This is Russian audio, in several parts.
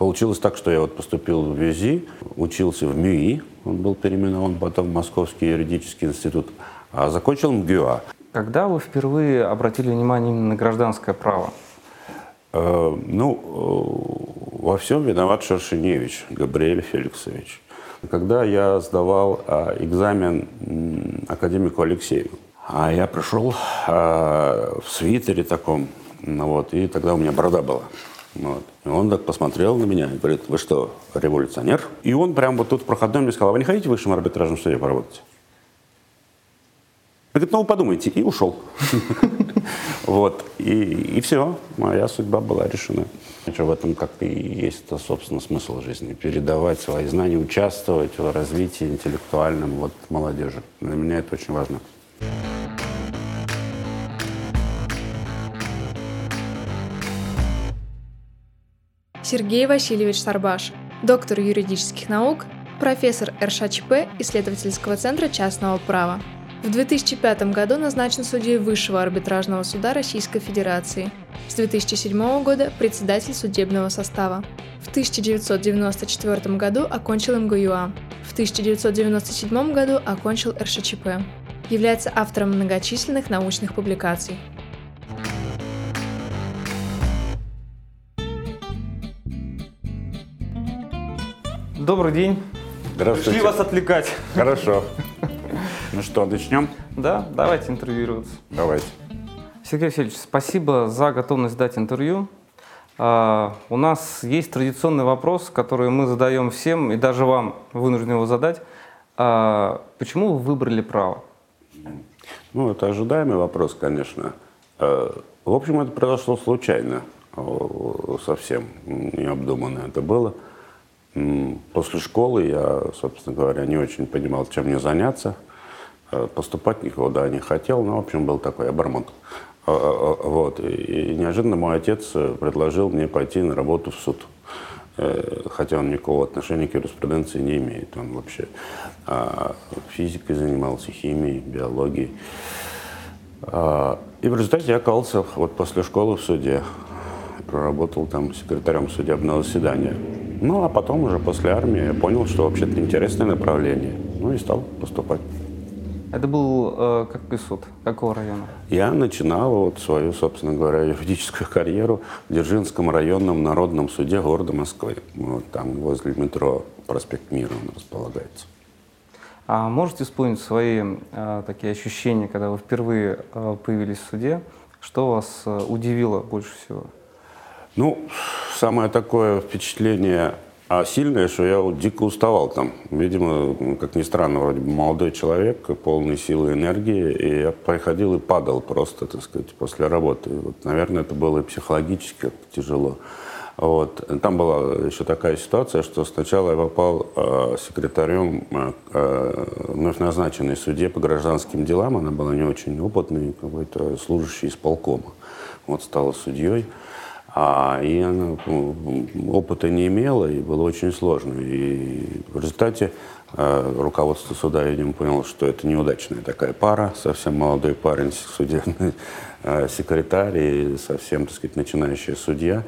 Получилось так, что я вот поступил в ВЮЗИ, учился в МЮИ, он был переименован потом в Московский юридический институт, а закончил МГУА. Когда вы впервые обратили внимание именно на гражданское право? Э, ну, э, во всем виноват Шершеневич Габриэль Феликсович. Когда я сдавал э, экзамен академику Алексею, а я пришел в свитере таком, ну вот, и тогда у меня борода была. Вот. И он так посмотрел на меня и говорит, вы что, революционер? И он прямо вот тут в проходном мне сказал, а вы не хотите в высшем арбитражном суде поработать? Говорит, ну вы подумайте, и ушел. Вот, и, все, моя судьба была решена. В этом как и есть, собственно, смысл жизни. Передавать свои знания, участвовать в развитии интеллектуальном вот, молодежи. Для меня это очень важно. Сергей Васильевич Сарбаш, доктор юридических наук, профессор РШЧП исследовательского центра частного права. В 2005 году назначен судьей Высшего арбитражного суда Российской Федерации. С 2007 года председатель судебного состава. В 1994 году окончил МГУА. В 1997 году окончил РШЧП. Является автором многочисленных научных публикаций. Добрый день. Здравствуйте. Пришли вас отвлекать. Хорошо. Ну что, начнем? Да, давайте интервьюироваться. Давайте. Сергей Васильевич, спасибо за готовность дать интервью. Uh, у нас есть традиционный вопрос, который мы задаем всем, и даже вам вынуждены его задать. Uh, почему вы выбрали право? Ну, это ожидаемый вопрос, конечно. Uh, в общем, это произошло случайно, совсем необдуманно это было. После школы я, собственно говоря, не очень понимал, чем мне заняться. Э, поступать никуда не хотел, но, в общем, был такой обормот. Э, э, вот. И неожиданно мой отец предложил мне пойти на работу в суд. Хотя он никакого отношения к юриспруденции не имеет. Он вообще а, физикой занимался, химией, биологией. А, и в результате я оказался вот после школы в суде. Проработал там секретарем судебного заседания. Ну, а потом уже после армии я понял, что вообще-то интересное направление. Ну и стал поступать. Это был э, какой суд? Какого района? Я начинал вот свою, собственно говоря, юридическую карьеру в Дзержинском районном народном суде города Москвы. Вот там возле метро проспект Мира он располагается. А можете вспомнить свои э, такие ощущения, когда вы впервые э, появились в суде? Что вас э, удивило больше всего? Ну, самое такое впечатление а сильное, что я вот дико уставал там. Видимо, как ни странно, вроде бы молодой человек, полный силы и энергии, и я приходил и падал просто, так сказать, после работы. Вот, наверное, это было и психологически тяжело. Вот. Там была еще такая ситуация, что сначала я попал э, секретарем э, вновь назначенной суде по гражданским делам. Она была не очень опытной, какой-то служащий исполкома. Вот стала судьей. А, и она ну, опыта не имела, и было очень сложно. И в результате э, руководство суда, видимо, поняло, что это неудачная такая пара, совсем молодой парень, судебный э, секретарь и совсем, так сказать, начинающая судья.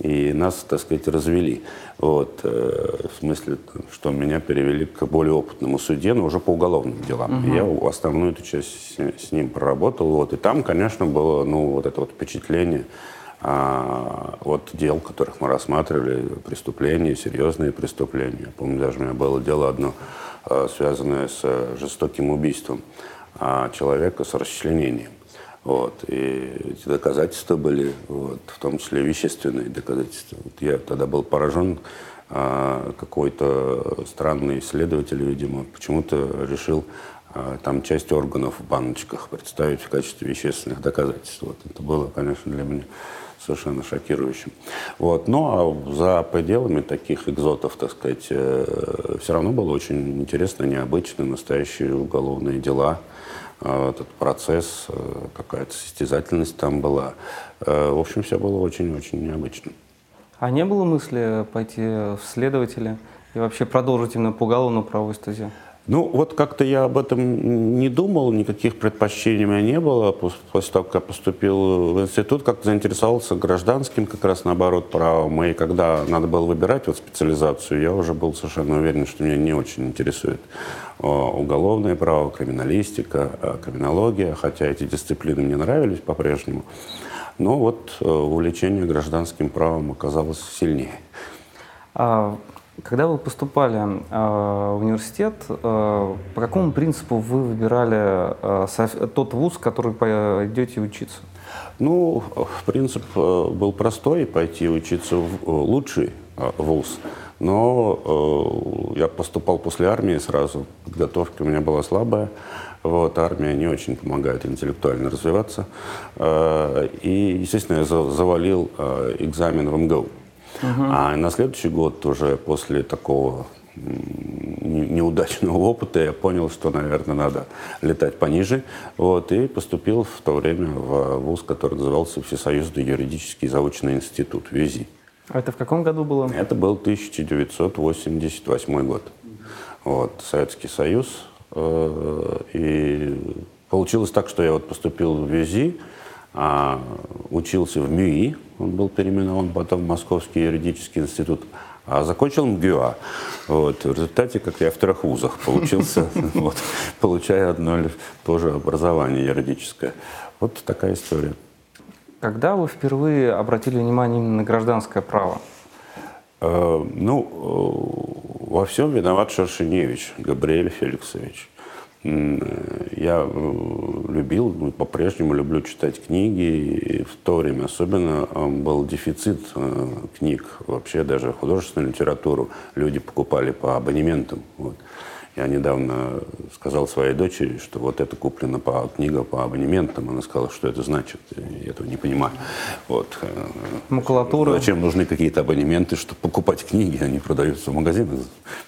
И нас, так сказать, развели. Вот, э, в смысле, что меня перевели к более опытному суде, но уже по уголовным делам. Угу. Я основную эту часть с, с ним проработал. Вот, и там, конечно, было ну, вот это вот впечатление, от дел, которых мы рассматривали, преступления, серьезные преступления. Помню, даже у меня было дело одно, а, связанное с жестоким убийством а, человека с расчленением. Вот. И эти доказательства были, вот, в том числе вещественные доказательства. Вот я тогда был поражен, какой-то странный исследователь, видимо, почему-то решил там часть органов в баночках представить в качестве вещественных доказательств. Вот. Это было, конечно, для меня совершенно шокирующим. Вот. Но ну, а за пределами таких экзотов, так сказать, э, все равно было очень интересно, необычно, настоящие уголовные дела, э, этот процесс, э, какая-то состязательность там была. В общем, все было очень-очень необычно. А не было мысли пойти в следователи и вообще продолжить именно по уголовному правовой стезе? Ну, вот как-то я об этом не думал, никаких предпочтений у меня не было. После того, как я поступил в институт, как-то заинтересовался гражданским, как раз наоборот, правом. И когда надо было выбирать вот специализацию, я уже был совершенно уверен, что меня не очень интересует уголовное право, криминалистика, а, криминология, хотя эти дисциплины мне нравились по-прежнему. Но вот э, увлечение гражданским правом оказалось сильнее. А когда вы поступали э, в университет, э, по какому принципу вы выбирали э, тот вуз, который пойдете учиться? Ну, принцип э, был простой, пойти учиться в э, лучший вуз. Но э, я поступал после армии сразу, подготовка у меня была слабая. Вот, армия не очень помогает интеллектуально развиваться. И, естественно, я завалил экзамен в МГУ. Угу. А на следующий год уже после такого неудачного опыта я понял, что, наверное, надо летать пониже. Вот, и поступил в то время в вуз, который назывался Всесоюзный юридический заочный институт, ВИЗИ. А это в каком году было? Это был 1988 год. Вот, Советский Союз. Э, и получилось так, что я вот поступил в ВИЗИ, а, учился в МЮИ, он был переименован потом в Московский юридический институт, а закончил МГУА. Вот. В результате, как я в трех вузах получился, вот, получая одно или то же образование юридическое. Вот такая история. Когда вы впервые обратили внимание именно на гражданское право? Э, ну, э, во всем виноват Шершеневич Габриэль Феликсович. Я э, любил, ну, по-прежнему люблю читать книги, и в то время особенно был дефицит э, книг, вообще даже художественную литературу люди покупали по абонементам. Вот. Я недавно сказал своей дочери, что вот это куплено по книга по абонементам. Она сказала, что это значит. Я этого не понимаю. Вот. Макулатура. Зачем нужны какие-то абонементы, чтобы покупать книги? Они продаются в магазинах.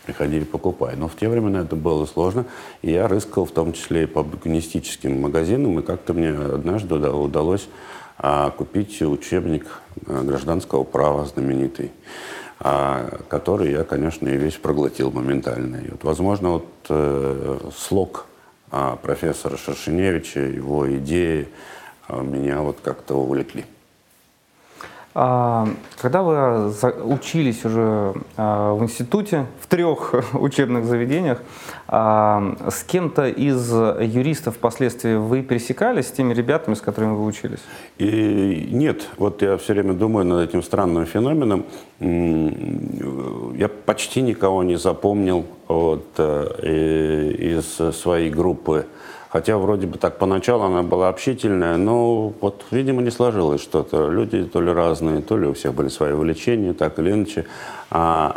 Приходили, покупай. Но в те времена это было сложно. И я рыскал в том числе и по букинистическим магазинам. И как-то мне однажды удалось а, купить учебник а, гражданского права знаменитый а, который я, конечно, и весь проглотил моментально. И вот, возможно, вот э, слог э, профессора Шершеневича, его идеи э, меня вот как-то увлекли. А, когда вы учились уже а, в институте, в трех учебных заведениях, а, с кем-то из юристов впоследствии вы пересекались, с теми ребятами, с которыми вы учились? И нет, вот я все время думаю над этим странным феноменом. Я почти никого не запомнил вот, э, из своей группы Хотя вроде бы так поначалу она была общительная, но вот, видимо, не сложилось что-то. Люди то ли разные, то ли у всех были свои увлечения, так или иначе. А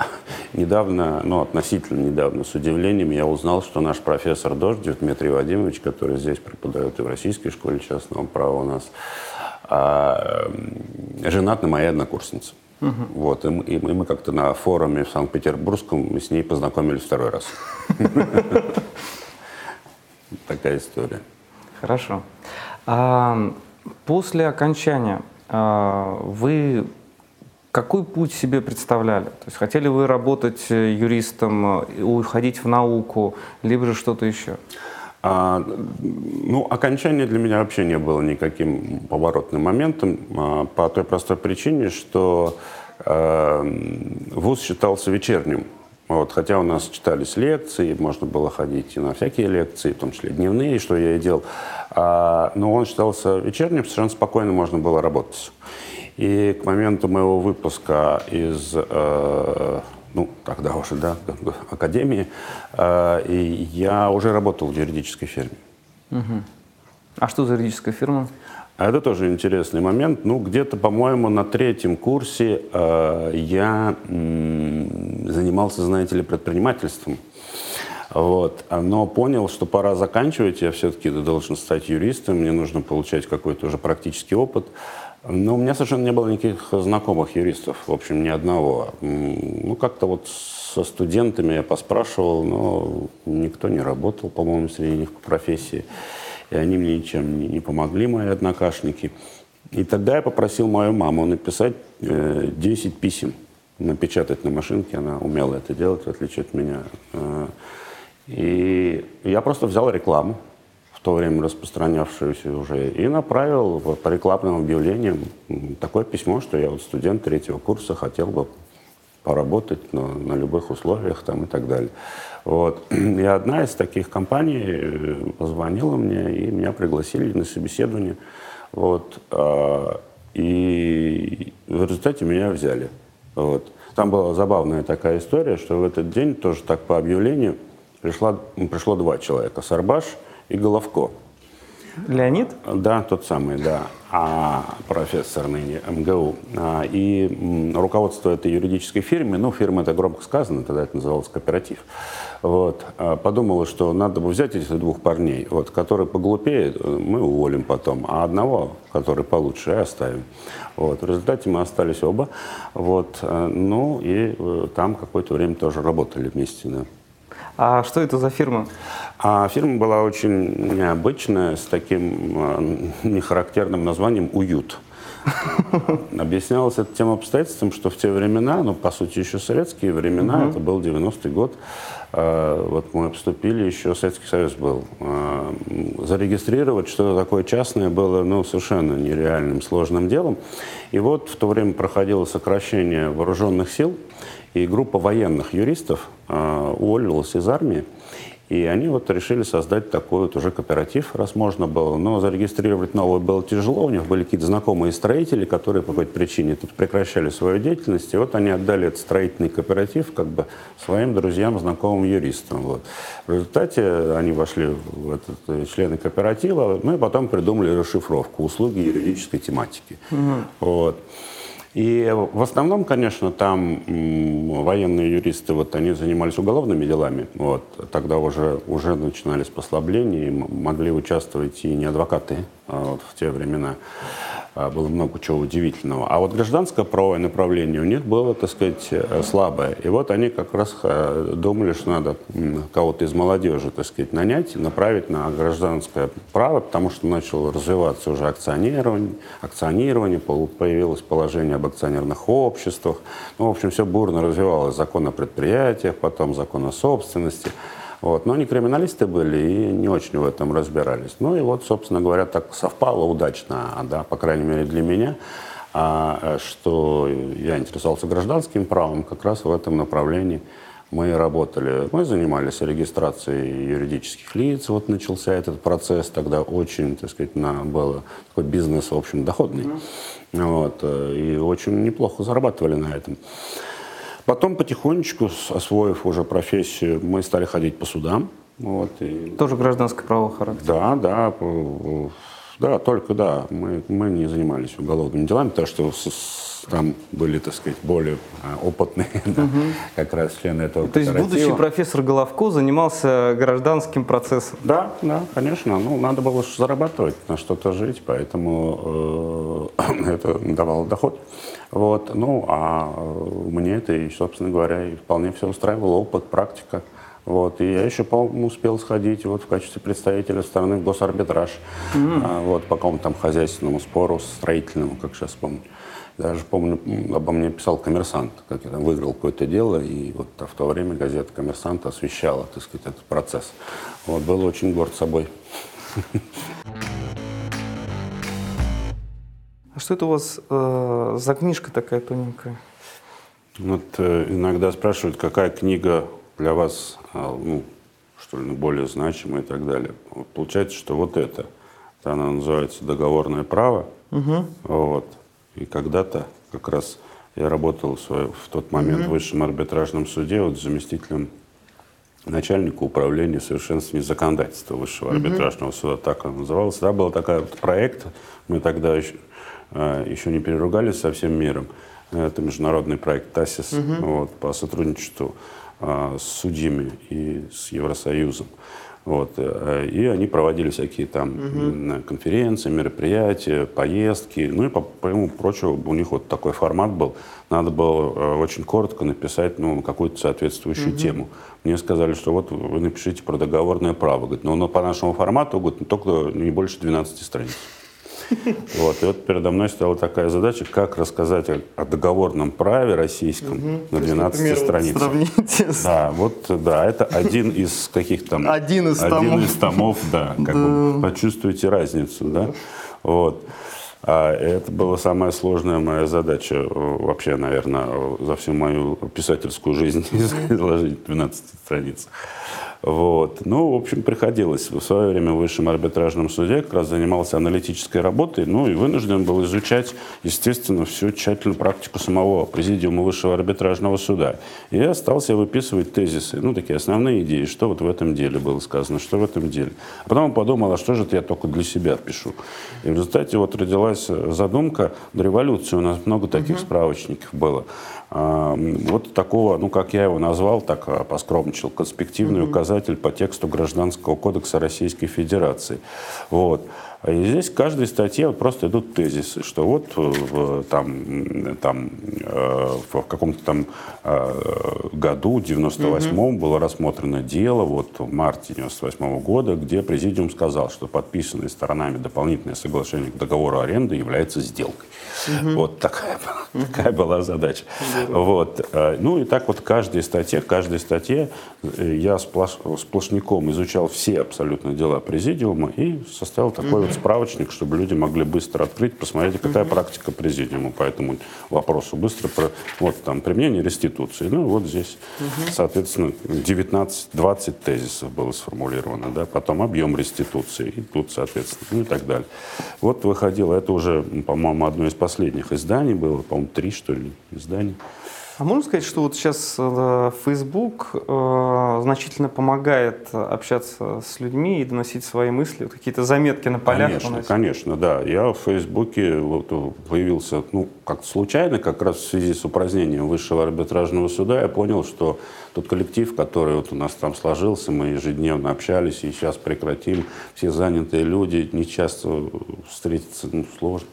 недавно, ну, относительно недавно, с удивлением я узнал, что наш профессор Дождев Дмитрий Вадимович, который здесь преподает и в Российской школе частного права у нас, а, женат на моей однокурснице. Угу. Вот, и мы, и мы как-то на форуме в Санкт-Петербургском с ней познакомились второй раз. Такая история. Хорошо. А, после окончания а, вы какой путь себе представляли? То есть хотели вы работать э, юристом, э, уходить в науку, либо же что-то еще? А, ну, окончание для меня вообще не было никаким поворотным моментом а, по той простой причине, что а, вуз считался вечерним вот, хотя у нас читались лекции, можно было ходить и на всякие лекции, в том числе дневные, что я и делал. А, но он считался вечерним, совершенно спокойно можно было работать. И к моменту моего выпуска из, э, ну, тогда уже, да, академии, э, и я уже работал в юридической фирме. Угу. А что за юридическая фирма? А это тоже интересный момент. Ну, где-то, по-моему, на третьем курсе э, я м, занимался, знаете ли, предпринимательством. Вот. Но понял, что пора заканчивать. Я все-таки должен стать юристом. Мне нужно получать какой-то уже практический опыт. Но у меня совершенно не было никаких знакомых юристов. В общем, ни одного. Ну, как-то вот со студентами я поспрашивал, но никто не работал, по-моему, среди них по профессии и они мне ничем не помогли, мои однокашники. И тогда я попросил мою маму написать э, 10 писем, напечатать на машинке, она умела это делать, в отличие от меня. Э, И я просто взял рекламу, в то время распространявшуюся уже, и направил по рекламным объявлениям такое письмо, что я вот студент третьего курса, хотел бы поработать на, на любых условиях там, и так далее. Вот. И одна из таких компаний э, позвонила мне, и меня пригласили на собеседование. Вот. А, и в результате меня взяли. Вот. Там была забавная такая история, что в этот день тоже так по объявлению пришла, пришло два человека, Сарбаш и Головко. Леонид? Да, тот самый, да. А профессор ныне МГУ. А, и руководство этой юридической фирмы, ну, фирма это громко сказано, тогда это называлось кооператив, вот, а, подумала, что надо бы взять этих двух парней, вот, который поглупее, мы уволим потом, а одного, который получше, оставим. Вот, в результате мы остались оба, вот, а, ну, и э, там какое-то время тоже работали вместе, да. А что это за фирма? А фирма была очень необычная, с таким э, нехарактерным названием «Уют». Объяснялось это тем обстоятельством, что в те времена, ну, по сути, еще советские времена, это был 90-й год, э, вот мы поступили, еще Советский Союз был. Э, зарегистрировать что-то такое частное было ну, совершенно нереальным, сложным делом. И вот в то время проходило сокращение вооруженных сил, и группа военных юристов э, уволилась из армии. И они вот решили создать такой вот уже кооператив, раз можно было. Но зарегистрировать новое было тяжело. У них были какие-то знакомые строители, которые по какой-то причине тут прекращали свою деятельность. И вот они отдали этот строительный кооператив как бы своим друзьям, знакомым юристам. Вот. В результате они вошли в этот, э, члены кооператива, ну и потом придумали расшифровку услуги юридической тематики. Угу. Вот. И в основном, конечно, там военные юристы, вот они занимались уголовными делами. Вот. Тогда уже, уже начинались послабления, и могли участвовать и не адвокаты а вот, в те времена. А, было много чего удивительного. А вот гражданское правовое направление у них было, так сказать, э, слабое. И вот они как раз э, думали, что надо кого-то из молодежи, так сказать, нанять, направить на гражданское право, потому что начало развиваться уже акционирование, акционирование появилось положение об акционерных обществах. Ну, в общем, все бурно развивалось. Закон о предприятиях, потом закон о собственности. Вот. Но они криминалисты были и не очень в этом разбирались. Ну и вот, собственно говоря, так совпало удачно, да, по крайней мере для меня, а, что я интересовался гражданским правом, как раз в этом направлении мы работали. Мы занимались регистрацией юридических лиц, вот начался этот процесс, тогда очень, так сказать, на, был такой бизнес, в общем, доходный. Mm-hmm. Вот, э, и очень неплохо зарабатывали на этом. Потом потихонечку, освоив уже профессию, мы стали ходить по судам. Вот, и... Тоже гражданское право характера? Да, да. Да, только да. Мы, мы не занимались уголовными делами, потому что с, там были, так сказать, более а, опытные угу. как раз члены этого То есть будущий профессор Головко занимался гражданским процессом? Да, да, конечно. Ну, надо было зарабатывать, на что-то жить, поэтому э, это давало доход. Вот. Ну, а э, мне это, и, собственно говоря, и вполне все устраивало, опыт, практика. Вот. И я еще, по-моему, успел сходить вот, в качестве представителя страны в госарбитраж mm-hmm. а, вот, по какому-то там хозяйственному спору, строительному, как сейчас помню. Даже помню, обо мне писал коммерсант, как я там выиграл какое-то дело, и вот в то время газета «Коммерсант» освещала, так сказать, этот процесс. Вот, был очень горд собой. А что это у вас э, за книжка такая тоненькая? Вот э, иногда спрашивают, какая книга для вас, э, ну, что ли, более значимая и так далее. Вот получается, что вот это. Она называется «Договорное право». Угу. Вот. И когда-то как раз я работал в, свой, в тот момент угу. в высшем арбитражном суде вот заместителем начальника управления совершенствования законодательства высшего арбитражного суда, так он назывался. Да, был такой вот проект, мы тогда еще а, еще не переругались со всем миром. Это международный проект ТАСИС угу. вот, по сотрудничеству а, с судьями и с Евросоюзом. Вот, э, и они проводили всякие там угу. конференции, мероприятия, поездки. Ну и по, по прочему у них вот такой формат был. Надо было э, очень коротко написать ну, какую-то соответствующую угу. тему. Мне сказали, что вот вы напишите про договорное право. Говорит, ну, но по нашему формату говорит, только не больше 12 страниц. Вот. И вот передо мной стала такая задача, как рассказать о, о договорном праве российском угу. на 12 есть, страницах. Сравните. Да, вот, да, это один из каких там... Один из томов. Один из томов, да. Как да. Вы почувствуете разницу, да. Вот. А это была самая сложная моя задача э, вообще, наверное, за всю мою писательскую жизнь изложить 12 страниц. Вот. Ну, в общем, приходилось. В свое время в высшем арбитражном суде как раз занимался аналитической работой, ну и вынужден был изучать, естественно, всю тщательную практику самого президиума высшего арбитражного суда. И я остался выписывать тезисы, ну, такие основные идеи, что вот в этом деле было сказано, что в этом деле. А потом подумал, а что же это я только для себя пишу. И в результате вот родилась задумка, до революции у нас много таких угу. справочников было. А, вот такого, ну, как я его назвал, так а, поскромничал, конспективный угу. указатель по тексту Гражданского кодекса Российской Федерации. Вот. И здесь в каждой статье вот просто идут тезисы, что вот в, там, там, э, в каком-то там э, году, 98-м, угу. было рассмотрено дело, вот в марте 98 -го года, где президиум сказал, что подписанное сторонами дополнительное соглашение к договору аренды является сделкой. Угу. Вот такая, угу. такая была задача. Угу. Вот. Э, ну и так вот каждой статье, каждой статье я сплош, сплошняком изучал все абсолютно дела президиума и составил такой угу вот справочник, чтобы люди могли быстро открыть, посмотреть, какая угу. практика президиума по этому вопросу. Быстро про, вот там применение реституции. Ну, вот здесь, угу. соответственно, 19-20 тезисов было сформулировано, да, потом объем реституции, и тут, соответственно, ну и так далее. Вот выходило, это уже, по-моему, одно из последних изданий было, по-моему, три, что ли, изданий. А можно сказать, что вот сейчас э, Facebook э, значительно помогает общаться с людьми и доносить свои мысли, какие-то заметки на полях? Конечно, поносить? конечно, да. Я в Фейсбуке вот появился, ну, как случайно, как раз в связи с упразднением Высшего арбитражного суда, я понял, что тот коллектив, который вот у нас там сложился, мы ежедневно общались, и сейчас прекратим, все занятые люди, не часто встретиться ну, сложно.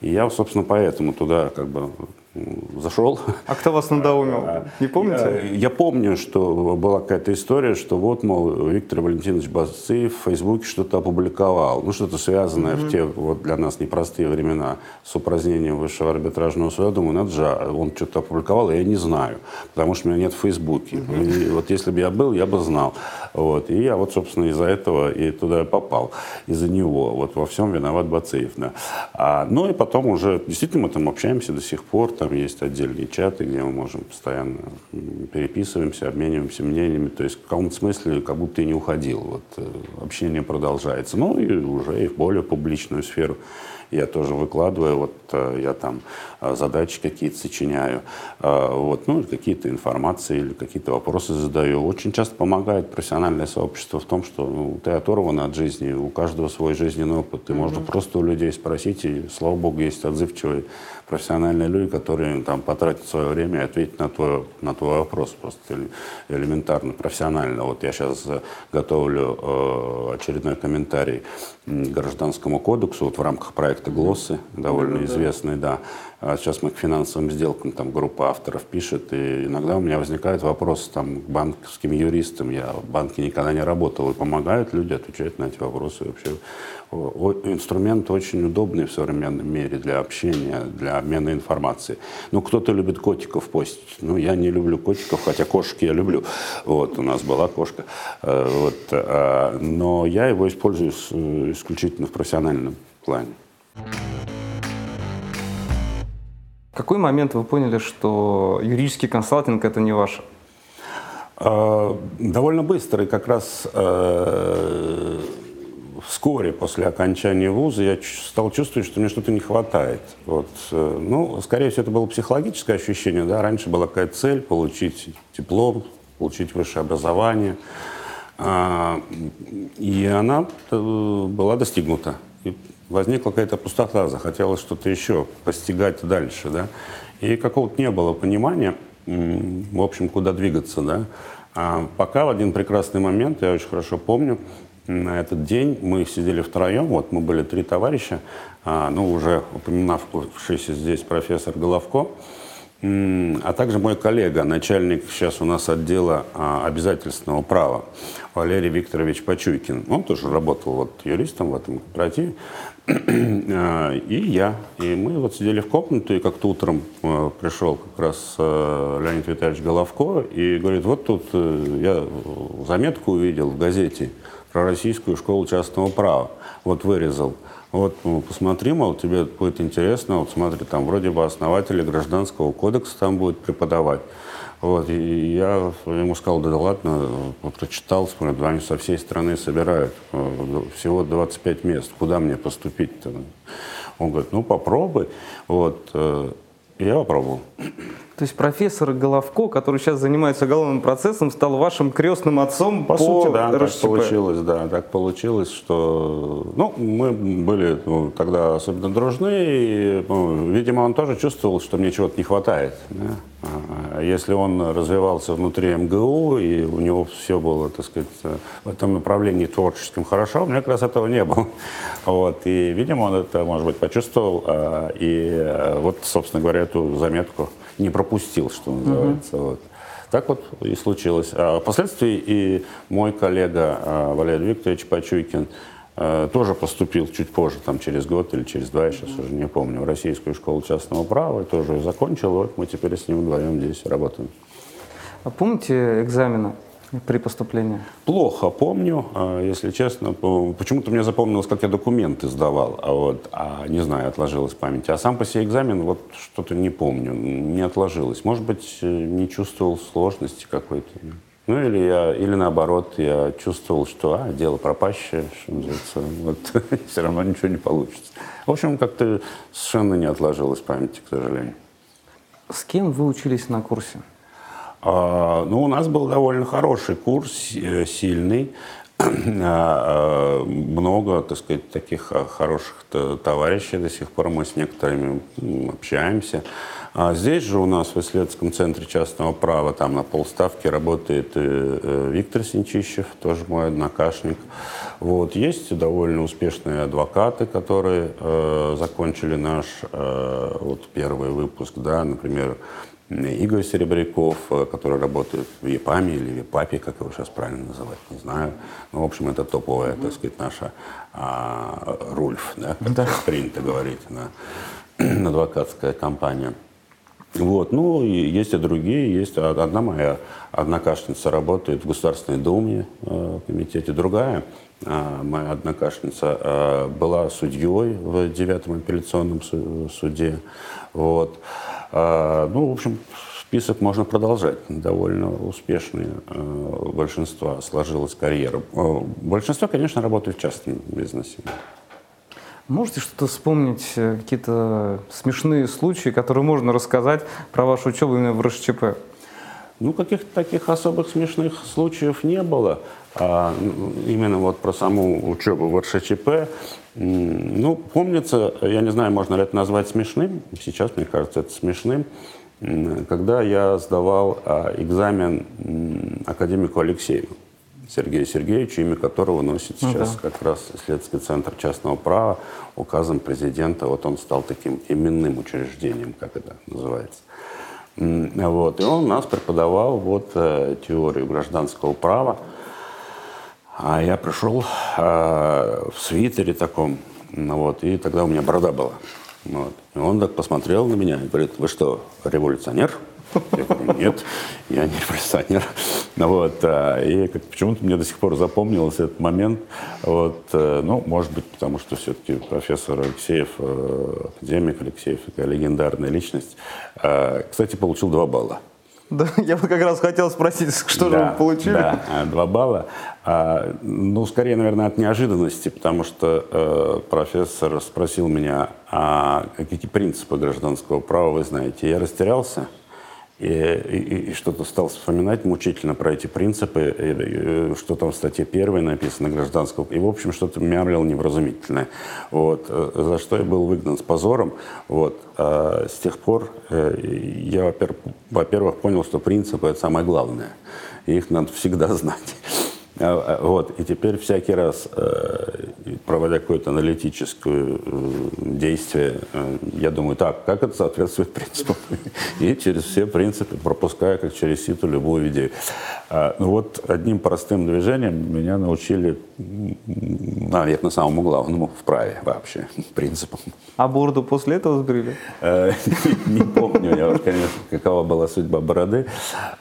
И я, собственно, поэтому туда как бы зашел. А кто вас надоумил? Не помните? Я, я помню, что была какая-то история, что вот, мол, Виктор Валентинович Басцеев в Фейсбуке что-то опубликовал. Ну, что-то связанное mm-hmm. в те вот для нас непростые времена с упразднением высшего арбитражного суда. Думаю, надо же, а он что-то опубликовал, я не знаю, потому что меня нет в Фейсбуке. Mm-hmm. И вот если бы я был, я бы знал. Вот. И я вот, собственно, из-за этого и туда попал. Из-за него. Вот во всем виноват Бацеев. Да. А, ну и потом уже, действительно, мы там общаемся до сих пор там есть отдельные чаты, где мы можем постоянно переписываемся, обмениваемся мнениями. То есть в каком-то смысле как будто и не уходил. Вот э, общение продолжается. Ну и уже и в более публичную сферу я тоже выкладываю, вот э, я там э, задачи какие-то сочиняю, вот, ну, какие-то информации или какие-то вопросы задаю. Очень часто помогает профессиональное сообщество в том, что ну, ты оторван от жизни, у каждого свой жизненный опыт, и mm-hmm. можно просто у людей спросить, и, слава богу, есть отзывчивые профессиональные люди, которые там потратят свое время и ответят на твой, на твой вопрос просто элементарно, профессионально. Вот я сейчас готовлю э, очередной комментарий к Гражданскому кодексу вот в рамках проекта «Глоссы», довольно mm-hmm. известный, да. А сейчас мы к финансовым сделкам, там группа авторов пишет, и иногда у меня возникает вопрос там, к банковским юристам. Я в банке никогда не работал, и помогают люди отвечать на эти вопросы. Вообще инструмент очень удобный в современном мире для общения, для обмена информацией. Ну, кто-то любит котиков постить. Ну, я не люблю котиков, хотя кошки я люблю. Вот, у нас была кошка. Э, вот, э, но я его использую исключительно в профессиональном плане. Какой момент вы поняли, что юридический консалтинг это не ваше? Э, довольно быстро, и как раз вскоре после окончания вуза я стал чувствовать, что мне что-то не хватает. Вот. Э, ну, скорее всего, это было психологическое ощущение. Да? Раньше была какая-то цель – получить диплом, получить высшее образование. А, и она э, была достигнута. И возникла какая-то пустота, захотелось что-то еще постигать дальше. Да? И какого-то не было понимания, в общем, куда двигаться. Да? А пока в один прекрасный момент, я очень хорошо помню, на этот день мы сидели втроем, вот мы были три товарища, а, ну, уже упоминавшийся здесь профессор Головко, а также мой коллега, начальник сейчас у нас отдела а, обязательственного права, Валерий Викторович Почуйкин. Он тоже работал вот юристом в этом кооперативе. А, и я. И мы вот сидели в комнате, и как-то утром э, пришел как раз э, Леонид Витальевич Головко и говорит, вот тут э, я заметку увидел в газете про российскую школу частного права. Вот вырезал. Вот, ну, посмотри, мол, тебе будет интересно. Вот смотри, там вроде бы основатели гражданского кодекса там будут преподавать. Вот, и я ему сказал, да, да ладно, прочитал, смотрю, они со всей страны собирают, э, всего 25 мест, куда мне поступить-то? Он говорит, ну попробуй. Вот, э, и я попробовал. То есть профессор Головко, который сейчас занимается уголовным процессом, стал вашим крестным отцом по, по сути, да, РШЧП. так получилось, да, так получилось, что, ну, мы были ну, тогда особенно дружны, и, ну, видимо, он тоже чувствовал, что мне чего-то не хватает. Да? А если он развивался внутри МГУ, и у него все было, так сказать, в этом направлении творческим хорошо, у меня как раз этого не было. Вот, и, видимо, он это, может быть, почувствовал, а, и а, вот, собственно говоря, эту заметку не пропустил, что называется. Угу. Вот. Так вот и случилось. А впоследствии и мой коллега а, Валерий Викторович Почуйкин а, тоже поступил чуть позже, там через год или через два, я сейчас уже не помню, в Российскую школу частного права, тоже закончил. Вот мы теперь с ним вдвоем здесь работаем. А помните экзамены? при поступлении? Плохо помню, а, если честно. Почему-то мне запомнилось, как я документы сдавал, а вот, а не знаю, отложилось в памяти. А сам по себе экзамен вот что-то не помню, не отложилось. Может быть, э, не чувствовал сложности какой-то. Ну или я, или наоборот, я чувствовал, что а, дело пропащее, что называется, вот все равно ничего не получится. В общем, как-то совершенно не отложилось памяти, к сожалению. С кем вы учились на курсе? А, ну, у нас был довольно хороший курс, э, сильный. А, много, так сказать, таких а, хороших товарищей до сих пор мы с некоторыми общаемся. А здесь же у нас в исследовательском центре частного права, там на полставки работает э, Виктор Синчищев, тоже мой однокашник. Вот. Есть довольно успешные адвокаты, которые э, закончили наш э, вот первый выпуск, да, например, Игорь Серебряков, э, который работает в ЕПАМе или в ЕПАПе, как его сейчас правильно называть, не знаю. Ну, в общем, это топовая, так сказать, наша а, Рульф, да, как да. принято говорить, да, адвокатская компания. Вот, ну, и есть и другие, есть одна моя однокашница работает в Государственной Думе, э, комитете, другая а, моя однокашница э, была судьей в девятом апелляционном суде, вот. А, ну, в общем, список можно продолжать. Довольно успешные э, большинство сложилась карьера. Э, большинство, конечно, работают в частном бизнесе. Можете что-то вспомнить, э, какие-то смешные случаи, которые можно рассказать про вашу учебу именно в РШЧП? Ну, каких-то таких особых смешных случаев не было. А, именно вот про саму учебу в РШЧП. Ну, помнится, я не знаю, можно ли это назвать смешным, сейчас, мне кажется, это смешным, когда я сдавал а, экзамен академику Алексею. Сергею Сергеевичу, имя которого носит ну сейчас ну, да. как раз исследовательский центр частного права, указом президента. Вот он стал таким именным учреждением, как это называется. Вот. И он у нас преподавал вот э, теорию гражданского права. А я пришел э, в свитере таком, вот, и тогда у меня борода была. Вот. И он так посмотрел на меня и говорит, вы что, революционер? Я говорю, нет, я не революционер. Вот, а, и как, почему-то мне до сих пор запомнился этот момент. Вот, э, ну, может быть, потому что все-таки профессор Алексеев, э, академик Алексеев, такая легендарная личность. Кстати, получил два балла. Да, я бы как раз хотел спросить, что да, же вы получили? Да, два балла. А, ну, скорее, наверное, от неожиданности, потому что э, профессор спросил меня, а какие принципы гражданского права вы знаете. Я растерялся и, и, и что-то стал вспоминать мучительно про эти принципы, и, и, что там в статье первой написано гражданского, и, в общем, что-то мямлил невразумительное. Вот, э, за что я был выгнан с позором. Вот. А с тех пор э, я, во-первых, понял, что принципы – это самое главное, их надо всегда знать. А, а, вот, и теперь всякий раз, э, проводя какое-то аналитическое э, действие, э, я думаю, так, как это соответствует принципам? И через все принципы пропускаю, как через сито, любую идею. А, ну вот одним простым движением меня научили, наверное, самому главному в праве вообще, принципам. А бороду после этого сбрили? Не помню я уж, конечно, какова была судьба бороды.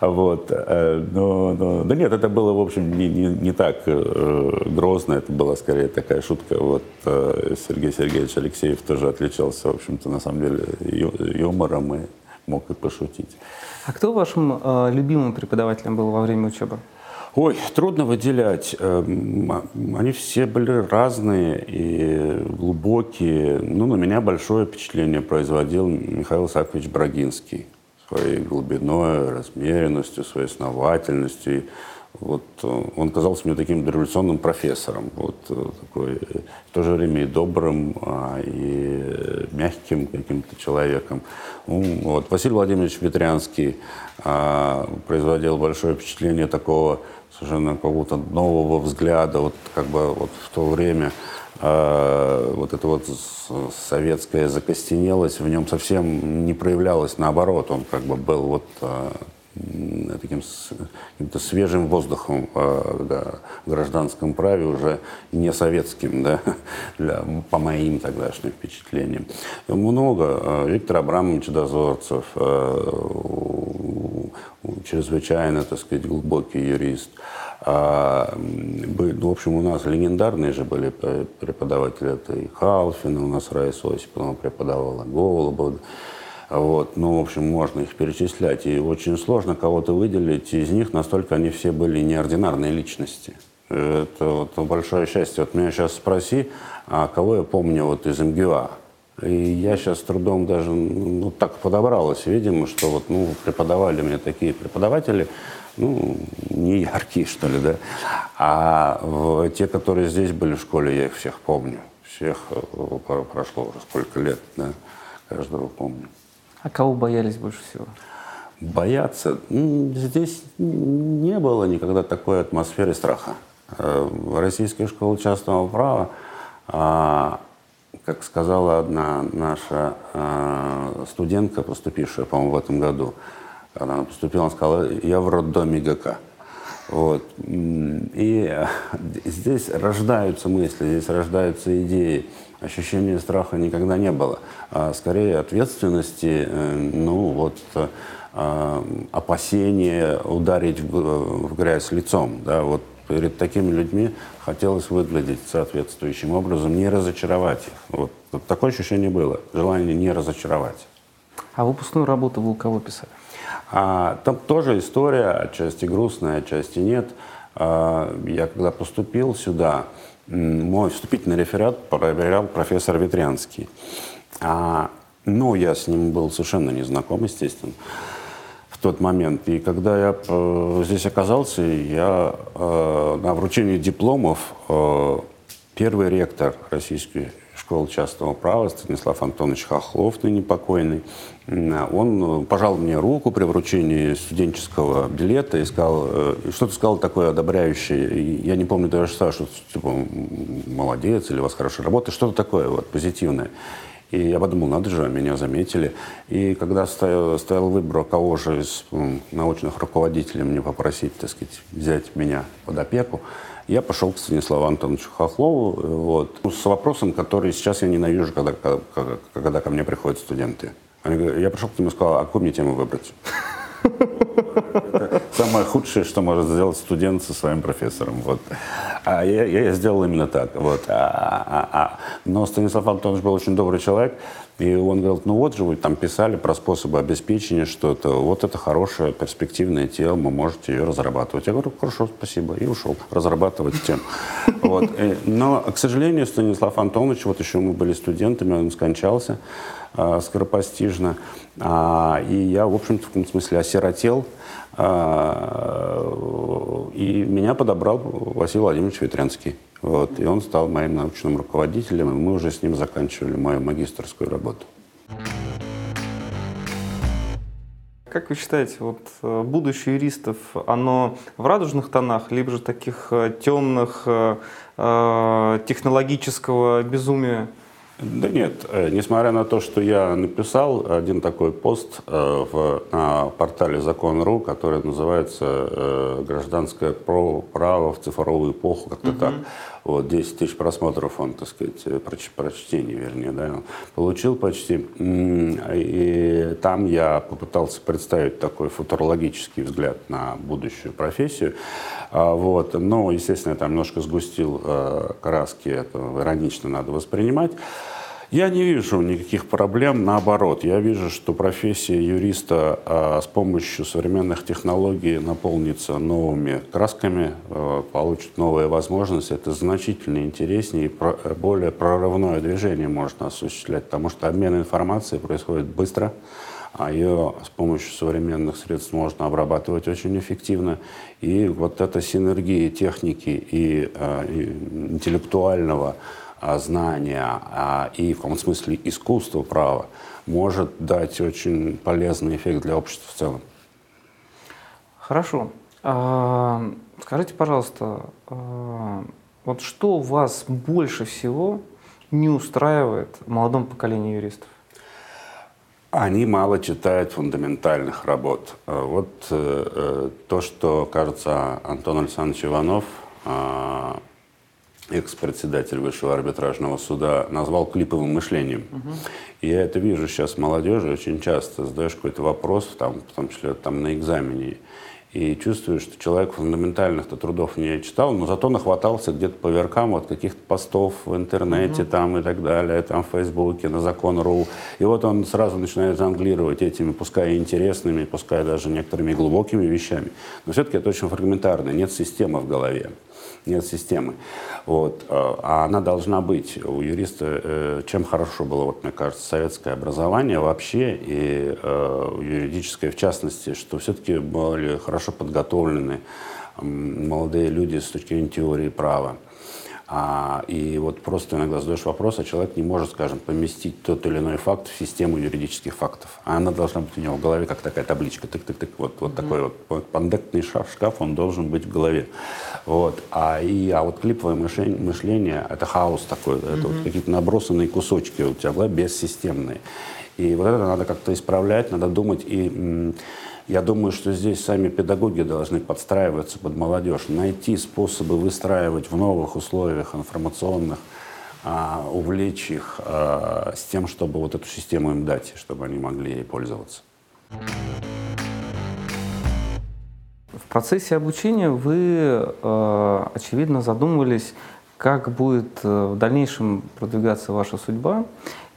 Вот. Но, но, да нет, это было, в общем, не, не, не так э, грозно, это была скорее такая шутка. Вот э, Сергей Сергеевич Алексеев тоже отличался, в общем-то, на самом деле, юмором и мог и пошутить. А кто вашим э, любимым преподавателем был во время учебы? Ой, трудно выделять. Эм, они все были разные и глубокие. Ну, на меня большое впечатление производил Михаил Исаакович Брагинский своей глубиной, размеренностью, своей основательностью. Вот э, он казался мне таким дореволюционным профессором, вот э, такой, в то же время и добрым, а, и мягким каким-то человеком. Ну, вот. Василий Владимирович Ветрянский а, производил большое впечатление такого совершенно какого-то нового взгляда, вот как бы вот в то время а, вот эта вот советская закостенелость в нем совсем не проявлялась, наоборот, он как бы был вот таким каким-то свежим воздухом э, да, в гражданском праве, уже не советским, да, для, по моим тогдашним впечатлениям. Много. Э, Виктор Абрамович Дозорцев, э, чрезвычайно, так сказать, глубокий юрист. А, ну, в общем, у нас легендарные же были преподаватели. Это и Халфин, у нас Раиса Осипова преподавала, Голубова. Вот, ну, в общем, можно их перечислять. И очень сложно кого-то выделить. Из них настолько они все были неординарные личности. Это вот большое счастье. Вот меня сейчас спроси, а кого я помню вот из МГУА? И я сейчас с трудом даже, ну, так подобралось, видимо, что вот, ну, преподавали мне такие преподаватели, ну, не яркие, что ли, да. А в, те, которые здесь были в школе, я их всех помню. Всех э, прошло уже сколько лет, да, каждого помню. А кого боялись больше всего? Бояться? Здесь не было никогда такой атмосферы страха. Э, Российская школа частного права, а, как сказала одна наша а, студентка, поступившая, по-моему, в этом году, когда она поступила, она сказала, я в роддоме ГК. Вот. И здесь рождаются мысли, здесь рождаются идеи ощущения страха никогда не было. А скорее ответственности, э, ну вот э, опасения ударить в, в грязь лицом. Да, вот перед такими людьми хотелось выглядеть соответствующим образом, не разочаровать их. Вот, вот такое ощущение было, желание не разочаровать. А выпускную работу вы у кого писали? А, там тоже история, отчасти грустная, отчасти нет. А, я когда поступил сюда, мой вступительный реферат проверял профессор Ветрянский. А, ну, я с ним был совершенно не знаком, естественно, в тот момент. И когда я э, здесь оказался, я э, на вручении дипломов э, первый ректор Российской школы частного права Станислав Антонович Хохлов, ныне покойный, он пожал мне руку при вручении студенческого билета и сказал, э, что-то сказал такое одобряющее. Я не помню даже что, что типа молодец или у вас хорошая работа, что-то такое вот позитивное. И я подумал, надо же, меня заметили. И когда стоял, стоял выбор, кого же из научных руководителей мне попросить, так сказать, взять меня под опеку, я пошел к Станиславу Антоновичу Хохлову вот, с вопросом, который сейчас я ненавижу, когда, когда, когда ко мне приходят студенты. Я пришел к нему и сказал, а какую мне тему выбрать? Самое худшее, что может сделать студент со своим профессором. Вот. А я, я сделал именно так. Вот. А, а, а. Но Станислав Антонович был очень добрый человек. И он говорит, ну вот же вы там писали про способы обеспечения что-то. Вот это хорошая перспективная тема, можете ее разрабатывать. Я говорю, хорошо, спасибо. И ушел разрабатывать тему. Вот. Но, к сожалению, Станислав Антонович, вот еще мы были студентами, он скончался э, скоропостижно. А, и я, в общем-то, в каком смысле осиротел. А, и меня подобрал Василий Владимирович Ветрянский. Вот, и он стал моим научным руководителем, и мы уже с ним заканчивали мою магистрскую работу. Как вы считаете, вот э, будущее юристов, оно в радужных тонах, либо же таких э, темных технологического безумия? Да нет, э, несмотря на то, что я написал один такой пост э, в, на портале Закон.ру, который называется э, «Гражданское право в цифровую эпоху», как-то угу. так. Вот, 10 тысяч просмотров он, так сказать, проч, прочтений, вернее, да, получил почти. И там я попытался представить такой футурологический взгляд на будущую профессию. А, вот. Но, естественно, я там немножко сгустил краски, это иронично надо воспринимать. Я не вижу никаких проблем, наоборот. Я вижу, что профессия юриста а, с помощью современных технологий наполнится новыми красками, а, получит новые возможности. Это значительно интереснее и про, более прорывное движение можно осуществлять, потому что обмен информацией происходит быстро, а ее с помощью современных средств можно обрабатывать очень эффективно. И вот эта синергия техники и, а, и интеллектуального знания а, и в каком смысле искусство права может дать очень полезный эффект для общества в целом. Хорошо. А, скажите, пожалуйста, вот что вас больше всего не устраивает в молодом поколении юристов? Они мало читают фундаментальных работ. Вот э, э, то, что, кажется, Антон Александрович Иванов экс-председатель Высшего арбитражного суда, назвал клиповым мышлением. Угу. И я это вижу сейчас молодежи очень часто. Задаешь какой-то вопрос, там, в том числе там, на экзамене, и чувствую, что человек фундаментальных-то трудов не читал, но зато нахватался где-то по веркам от каких-то постов в интернете mm там и так далее, там в Фейсбуке, на закон.ру. И вот он сразу начинает жонглировать этими, пускай интересными, пускай даже некоторыми глубокими вещами. Но все-таки это очень фрагментарно, нет системы в голове нет системы. Вот. А, а она должна быть. У юриста, э, чем хорошо было, вот, мне кажется, советское образование вообще и э, юридическое в частности, что все-таки были хорошо подготовлены молодые люди с точки зрения теории права. А, и вот просто иногда задаешь вопрос, а человек не может, скажем, поместить тот или иной факт в систему юридических фактов. А она должна быть у него в голове, как такая табличка. Тык-тык-тык. Вот, вот mm-hmm. такой вот пандектный шкаф, он должен быть в голове. Вот. А, и, а вот клиповое мышление, мышление это хаос такой. Mm-hmm. Это вот какие-то набросанные кусочки у тебя, бессистемные. И вот это надо как-то исправлять, надо думать. И я думаю, что здесь сами педагоги должны подстраиваться под молодежь, найти способы выстраивать в новых условиях информационных, а, увлечь их а, с тем, чтобы вот эту систему им дать, чтобы они могли ей пользоваться. В процессе обучения вы, э, очевидно, задумывались, как будет э, в дальнейшем продвигаться ваша судьба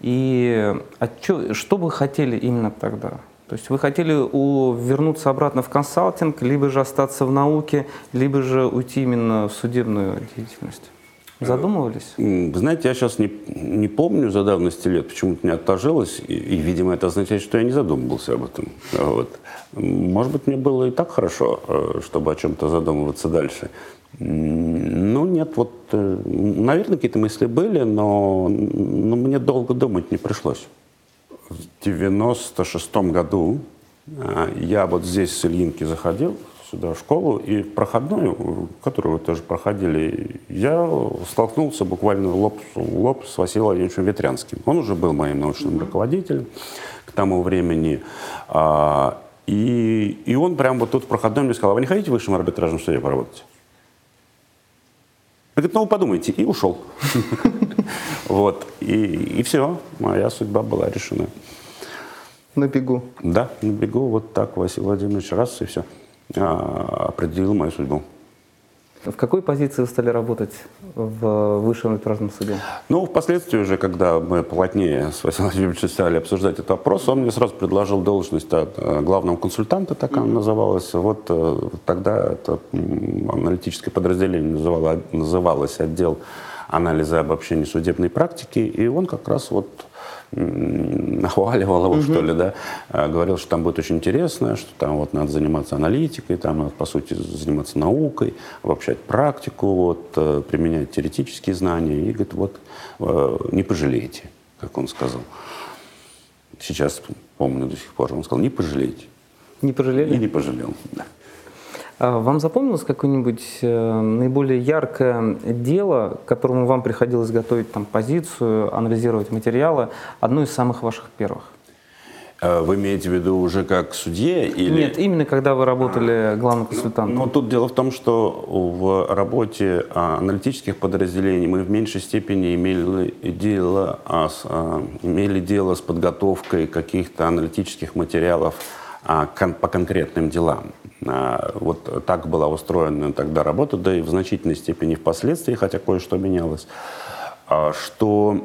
и а что вы хотели именно тогда? То есть вы хотели у, вернуться обратно в консалтинг, либо же остаться в науке, либо же уйти именно в судебную деятельность? Задумывались? Знаете, я сейчас не, не помню за давности лет, почему-то не отложилось, и, и, видимо, это означает, что я не задумывался об этом. Вот. Может быть, мне было и так хорошо, э, чтобы о чем-то задумываться дальше. Ну, нет, вот, э, наверное, какие-то мысли были, но, но мне долго думать не пришлось в 96 году а, я вот здесь с Ильинки заходил сюда в школу, и проходную, которую вы тоже проходили, я столкнулся буквально лоб лоб с Василием Владимировичем Ветрянским. Он уже был моим научным руководителем к тому времени. А, и, и он прямо вот тут в проходной мне сказал, а вы не хотите в высшем арбитражном суде поработать? Говорит, ну вы подумайте, и ушел. Вот, и, и все, моя судьба была решена. На бегу? Да, на бегу, вот так Василий Владимирович раз и все, а, определил мою судьбу. В какой позиции вы стали работать в высшем арбитражном суде? Ну, впоследствии уже, когда мы плотнее с Василием Владимировичем стали обсуждать этот вопрос, он мне сразу предложил должность э, главного консультанта, так она называлась. Вот э, тогда это аналитическое подразделение называло, называлось отдел анализа обобщения судебной практики, и он как раз вот нахваливал его, угу. что ли, да, а, говорил, что там будет очень интересно, что там вот надо заниматься аналитикой, там надо, по сути, заниматься наукой, обобщать практику, вот, э, применять теоретические знания, и говорит, вот, э, не пожалеете, как он сказал. Сейчас помню до сих пор, он сказал, не пожалеете. Не пожалели? И не пожалел, да. А вам запомнилось какое-нибудь э, наиболее яркое дело, к которому вам приходилось готовить там, позицию, анализировать материалы, одно из самых ваших первых? Э, вы имеете в виду уже как судья? Или... Нет, именно когда вы работали главным консультантом. Ну, тут дело в том, что в работе а, аналитических подразделений мы в меньшей степени имели дело, а, а, имели дело с подготовкой каких-то аналитических материалов по конкретным делам. Вот так была устроена тогда работа, да и в значительной степени впоследствии, хотя кое-что менялось, что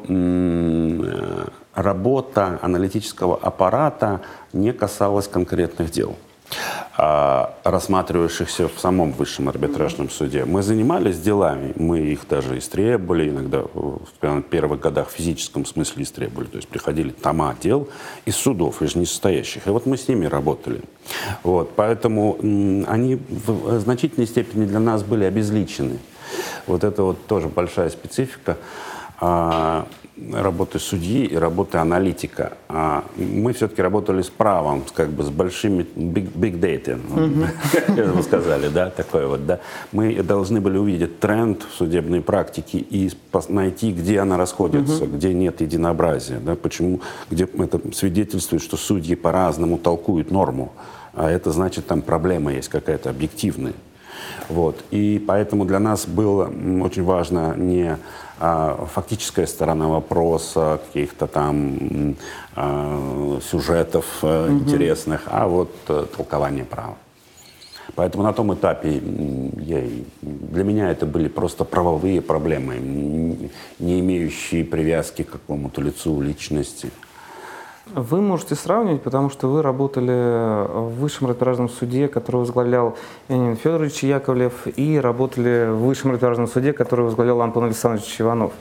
работа аналитического аппарата не касалась конкретных дел а, рассматривающихся в самом высшем арбитражном суде. Мы занимались делами, мы их даже истребовали, иногда в первых годах в физическом смысле истребовали, то есть приходили тома дел из судов, из несостоящих. И вот мы с ними работали. Вот, поэтому они в значительной степени для нас были обезличены. Вот это вот тоже большая специфика. А, работы судьи и работы аналитика. А мы все-таки работали с правом, как бы с большими big, data, как вы сказали, да, такое вот, да. Мы должны были увидеть тренд в судебной практике и найти, где она расходится, где нет единообразия, да, почему, где это свидетельствует, что судьи по-разному толкуют норму, а это значит, там проблема есть какая-то объективная. Вот. И поэтому для нас было очень важно не фактическая сторона вопроса, каких-то там а, сюжетов а, угу. интересных, а вот а, толкование права. Поэтому на том этапе я, для меня это были просто правовые проблемы, не имеющие привязки к какому-то лицу, личности. Вы можете сравнивать, потому что вы работали в высшем арбитражном суде, который возглавлял Леонид Федорович Яковлев, и работали в высшем арбитражном суде, который возглавлял Антон Александрович Иванов.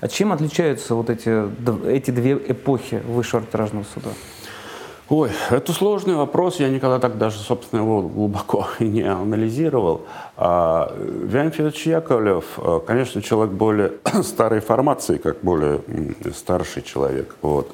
А чем отличаются вот эти, эти две эпохи высшего арбитражного суда? Ой, это сложный вопрос. Я никогда так даже, собственно, его глубоко и не анализировал. А, Леонид Федорович Яковлев, э, конечно, человек более старой формации, как более старший человек. Вот.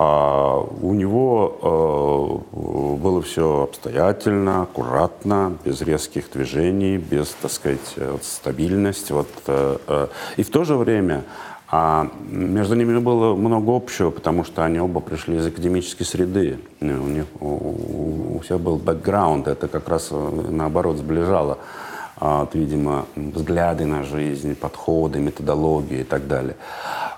А у него э, было все обстоятельно, аккуратно, без резких движений, без, так сказать, вот, стабильность. Вот, э, э. И в то же время а между ними было много общего, потому что они оба пришли из академической среды. У них у, у всех был бэкграунд, это как раз наоборот сближало, а, вот, видимо, взгляды на жизнь, подходы, методологии и так далее.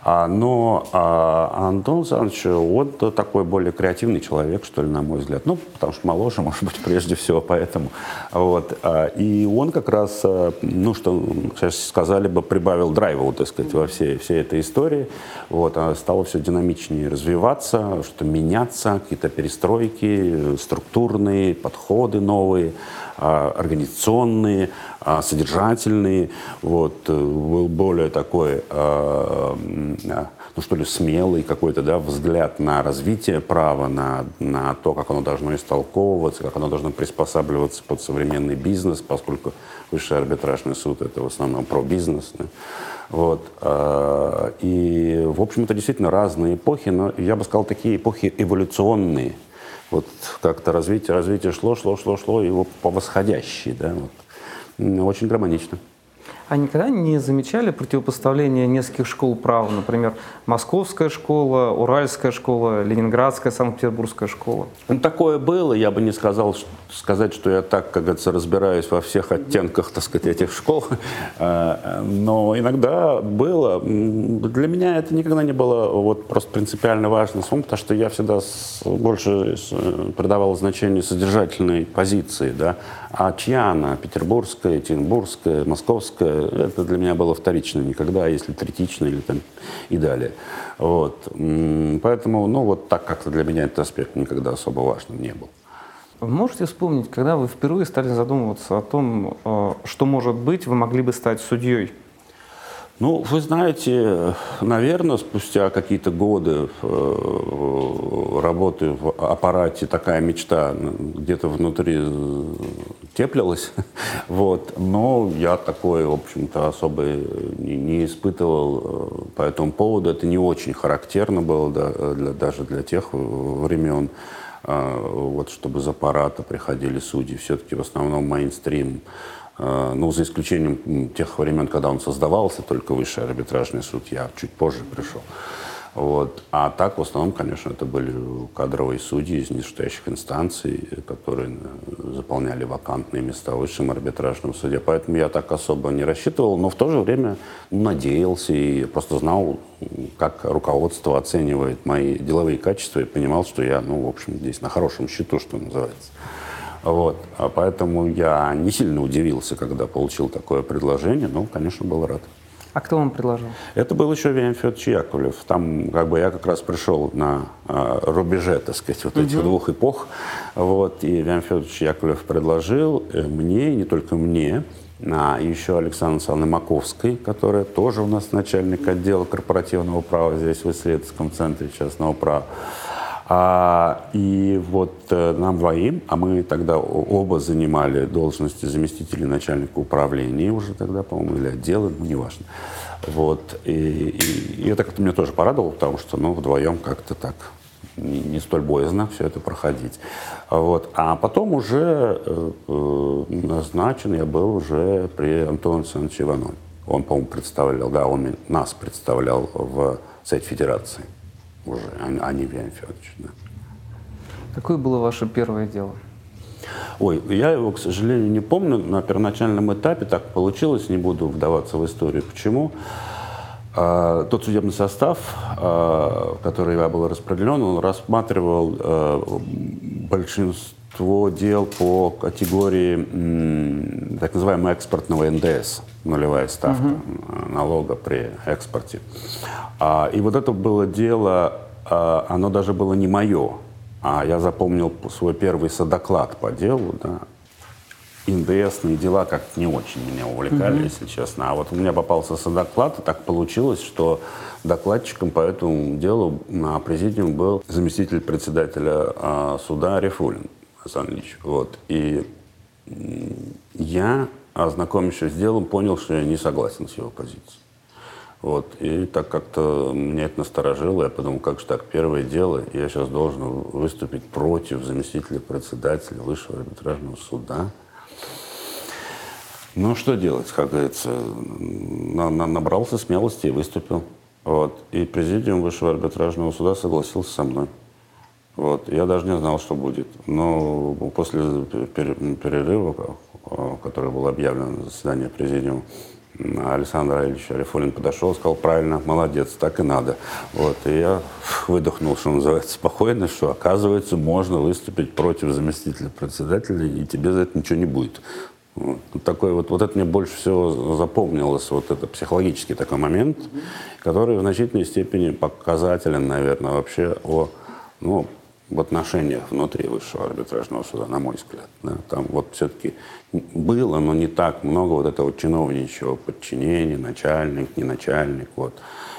А, но а, Антон Александрович, он такой более креативный человек, что ли, на мой взгляд. Ну, потому что моложе, может быть, прежде всего, поэтому. Вот. А, и он как раз, ну, что сейчас сказали бы, прибавил драйва, вот, так сказать, во всей, всей этой истории. Вот. Стало все динамичнее развиваться, что меняться, какие-то перестройки, структурные подходы новые, организационные, содержательные. Вот. Был более такой ну что ли, смелый какой-то да, взгляд на развитие права, на, на то, как оно должно истолковываться, как оно должно приспосабливаться под современный бизнес, поскольку высший арбитражный суд это в основном про бизнес. Да. Вот. А, и, в общем, это действительно разные эпохи, но я бы сказал, такие эпохи эволюционные. Вот как-то развитие, развитие шло, шло, шло, шло, и по восходящей. Да, вот. Очень гармонично. А никогда не замечали противопоставления нескольких школ права, например, Московская школа, Уральская школа, Ленинградская, Санкт-Петербургская школа? Ну, такое было, я бы не сказал, сказать, что я так, как говорится, разбираюсь во всех оттенках, так сказать, этих школ, а, но иногда было. Для меня это никогда не было вот просто принципиально важно, потому что я всегда больше придавал значение содержательной позиции, да, а чья она, петербургская, екатеринбургская, московская, это для меня было вторично никогда, если третично или там и далее. Вот. Поэтому, ну, вот так как-то для меня этот аспект никогда особо важным не был. Можете вспомнить, когда вы впервые стали задумываться о том, э, что, может быть, вы могли бы стать судьей? Ну, вы знаете, наверное, спустя какие-то годы э, работы в аппарате такая мечта где-то внутри теплилась. Вот. Но я такой, в общем-то, особо не, испытывал э, по этому поводу. Это не очень характерно было для, даже для тех времен. вот чтобы из аппарата приходили судьи, все-таки в основном мейнстрим, ну, за исключением тех времен, когда он создавался, только высший арбитражный суд, я чуть позже пришел. Вот. А так, в основном, конечно, это были кадровые судьи из нижестоящих инстанций, которые э, заполняли вакантные места в высшем арбитражном суде. Поэтому я так особо не рассчитывал, но в то же время надеялся и просто знал, как руководство оценивает мои деловые качества и понимал, что я, ну, в общем, здесь на хорошем счету, что называется. Вот. А поэтому я не сильно удивился, когда получил такое предложение, но, конечно, был рад. А кто вам предложил? Это был еще Вениамин Федорович Яковлев. Там как бы я как раз пришел на э, рубеже, так сказать, вот этих угу. двух эпох. Вот, и Вениамин Федорович Яковлев предложил э, мне, и не только мне, а еще Александр Александровна Маковской, которая тоже у нас начальник отдела корпоративного права здесь в исследовательском центре частного права. А, и вот э, нам двоим, а мы тогда оба занимали должности заместителей начальника управления уже тогда, по-моему, или отдела, ну, неважно. Вот. И, и, и это как-то меня тоже порадовало, потому что, ну, вдвоем как-то так не, не столь боязно все это проходить. Вот. А потом уже э, э назначен я был уже при Антоне Александровиче Иванове. Он, по-моему, представлял, да, он нас представлял в Совет Федерации уже, а не Вениамин Федорович. Да. Какое было ваше первое дело? Ой, я его, к сожалению, не помню. На первоначальном этапе так получилось, не буду вдаваться в историю. Почему? А, тот судебный состав, а, который был распределен, он рассматривал а, большинство дел по категории так называемого экспортного НДС, нулевая ставка угу. налога при экспорте. А, и вот это было дело, а, оно даже было не мое, а я запомнил свой первый содоклад по делу, да. НДСные дела как не очень меня увлекали, mm если честно. А вот у меня попался содоклад, и так получилось, что докладчиком по этому делу на президиум был заместитель председателя а, суда Рифулин Асан Ильич. Вот. И я, ознакомившись с делом, понял, что я не согласен с его позицией. Вот. И так как-то меня это насторожило. Я подумал, как же так, первое дело, я сейчас должен выступить против заместителя председателя Высшего арбитражного суда. Ну, что делать, как говорится. На, на, набрался смелости и выступил. Вот. И президиум Высшего арбитражного суда согласился со мной. Вот. Я даже не знал, что будет. Но после перерыва, который был объявлен на заседании президиума, Александр Ильич Арифулин подошел, сказал, правильно, молодец, так и надо. Вот, и я выдохнул, что называется, спокойно, что, оказывается, можно выступить против заместителя председателя, и тебе за это ничего не будет. Вот, такой вот, вот это мне больше всего запомнилось, вот это психологический такой момент, который в значительной степени показателен, наверное, вообще о ну, в отношениях внутри высшего арбитражного суда, на мой взгляд. Да, там вот все-таки было, но не так много вот этого чиновничьего подчинения, начальник, не начальник. Вот.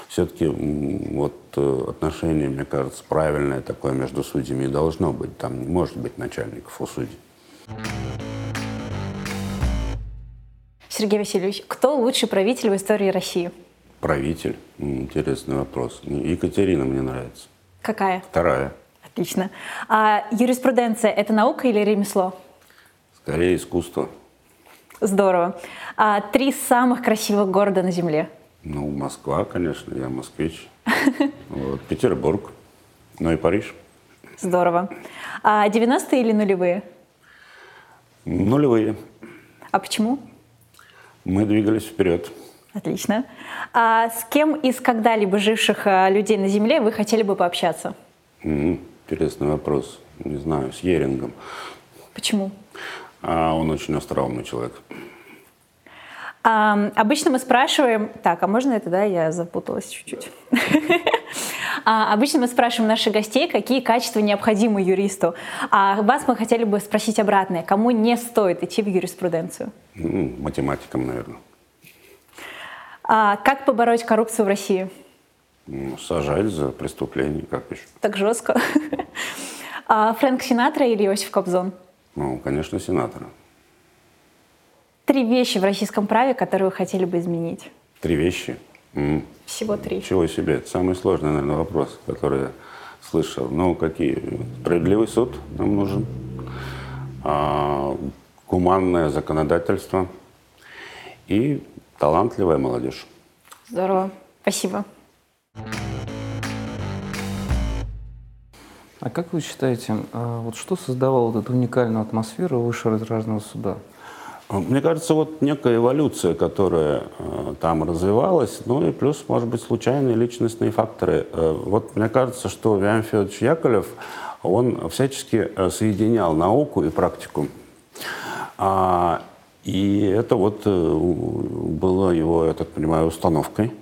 Все-таки вот э, отношение, мне кажется, правильное такое между судьями должно быть. Там не может быть начальников у судей. Сергей Васильевич, кто лучший правитель в истории России? Правитель? Интересный вопрос. Екатерина мне нравится. Какая? Вторая. Отлично. А юриспруденция – это наука или ремесло? Скорее искусство. Здорово. А три самых красивых города на Земле? Ну, Москва, конечно, я москвич. Вот, Петербург, ну и Париж. Здорово. А 90-е или нулевые? Нулевые. А почему? Мы двигались вперед. Отлично. А с кем из когда-либо живших а, людей на Земле вы хотели бы пообщаться? Mm-hmm. Интересный вопрос. Не знаю, с Ерингом. Почему? А он очень остроумный человек. А, обычно мы спрашиваем... Так, а можно это, да? Я запуталась чуть-чуть. А, обычно мы спрашиваем наших гостей, какие качества необходимы юристу. А вас мы хотели бы спросить обратное. Кому не стоит идти в юриспруденцию? Математикам, наверное. А, как побороть коррупцию в России? Ну, сажать за преступление, как еще. Так жестко. А Фрэнк Синатра или Иосиф Кобзон? Ну, конечно, Синатра. Три вещи в российском праве, которые вы хотели бы изменить. Три вещи? Всего три. Чего себе? Это самый сложный, наверное, вопрос, который я слышал. Ну, какие? Справедливый суд нам нужен, а, гуманное законодательство и талантливая молодежь. Здорово. Спасибо. А как вы считаете, а, вот что создавало вот эту уникальную атмосферу высшего арбитражного суда? Мне кажется, вот некая эволюция, которая э, там развивалась, ну и плюс, может быть, случайные личностные факторы. Э, вот мне кажется, что Виан Федорович Яковлев, он всячески э, соединял науку и практику. А, и это вот э, было его, я так понимаю, установкой.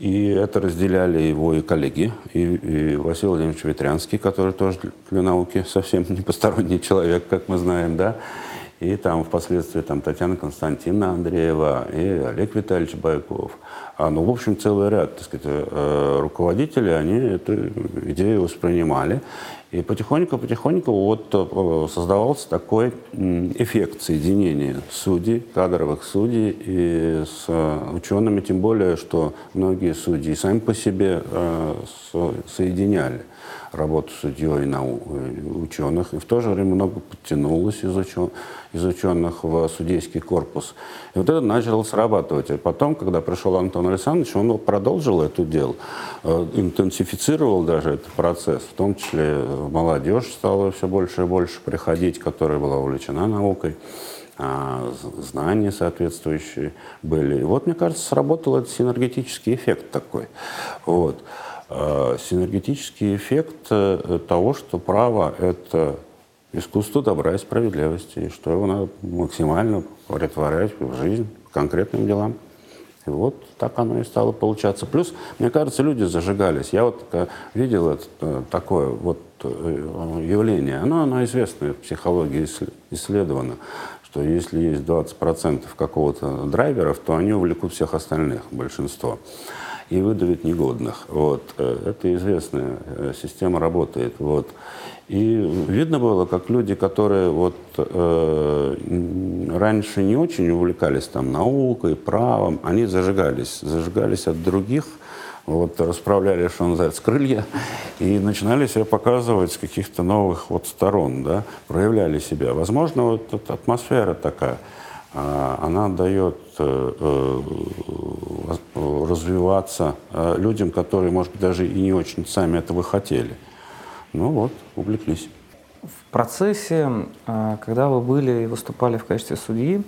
И это разделяли его и коллеги, и, и Василий Владимирович Ветрянский, который тоже для науки совсем не посторонний человек, как мы знаем, да. И там впоследствии там Татьяна Константиновна Андреева и Олег Витальевич Байков. А, ну, в общем, целый ряд, так сказать, э, руководителей, они эту идею воспринимали. И потихоньку-потихоньку вот э, создавался такой эффект соединения судей, кадровых судей и с учеными, тем более, что многие судьи сами по себе э, соединяли работу судьей и ученых, и в то же время много подтянулось из, учен, из ученых в судейский корпус. И вот это начало срабатывать. И потом, когда пришел Антон Александрович, он продолжил это дело, э, интенсифицировал даже этот процесс, в том числе молодежь стала все больше и больше приходить, которая была увлечена наукой а, знания соответствующие были. И вот, мне кажется, сработал этот синергетический эффект такой. Вот. А, синергетический эффект э, того, что право – это искусство добра и справедливости, и что его надо максимально претворять в жизнь, к конкретным делам. И вот так оно и стало получаться. Плюс, мне кажется, люди зажигались. Я вот видел это, э, такое вот э, явление. Оно, оно известно, в психологии исследовано, что если есть 20% какого-то драйверов, то они увлекут всех остальных, большинство и выдавит негодных. Вот. Э, это известная э, система работает. Вот. И видно было, как люди, которые вот, э, раньше не очень увлекались там, наукой, правом, они зажигались. Зажигались от других, вот, расправляли, что называется, крылья, и начинали себя показывать с каких-то новых вот сторон, да, проявляли себя. Возможно, вот эта атмосфера такая – а, она дает э, э, развиваться э, людям, которые, может быть, даже и не очень сами этого хотели. Ну вот, увлеклись. В процессе, когда вы были и выступали в качестве судьи,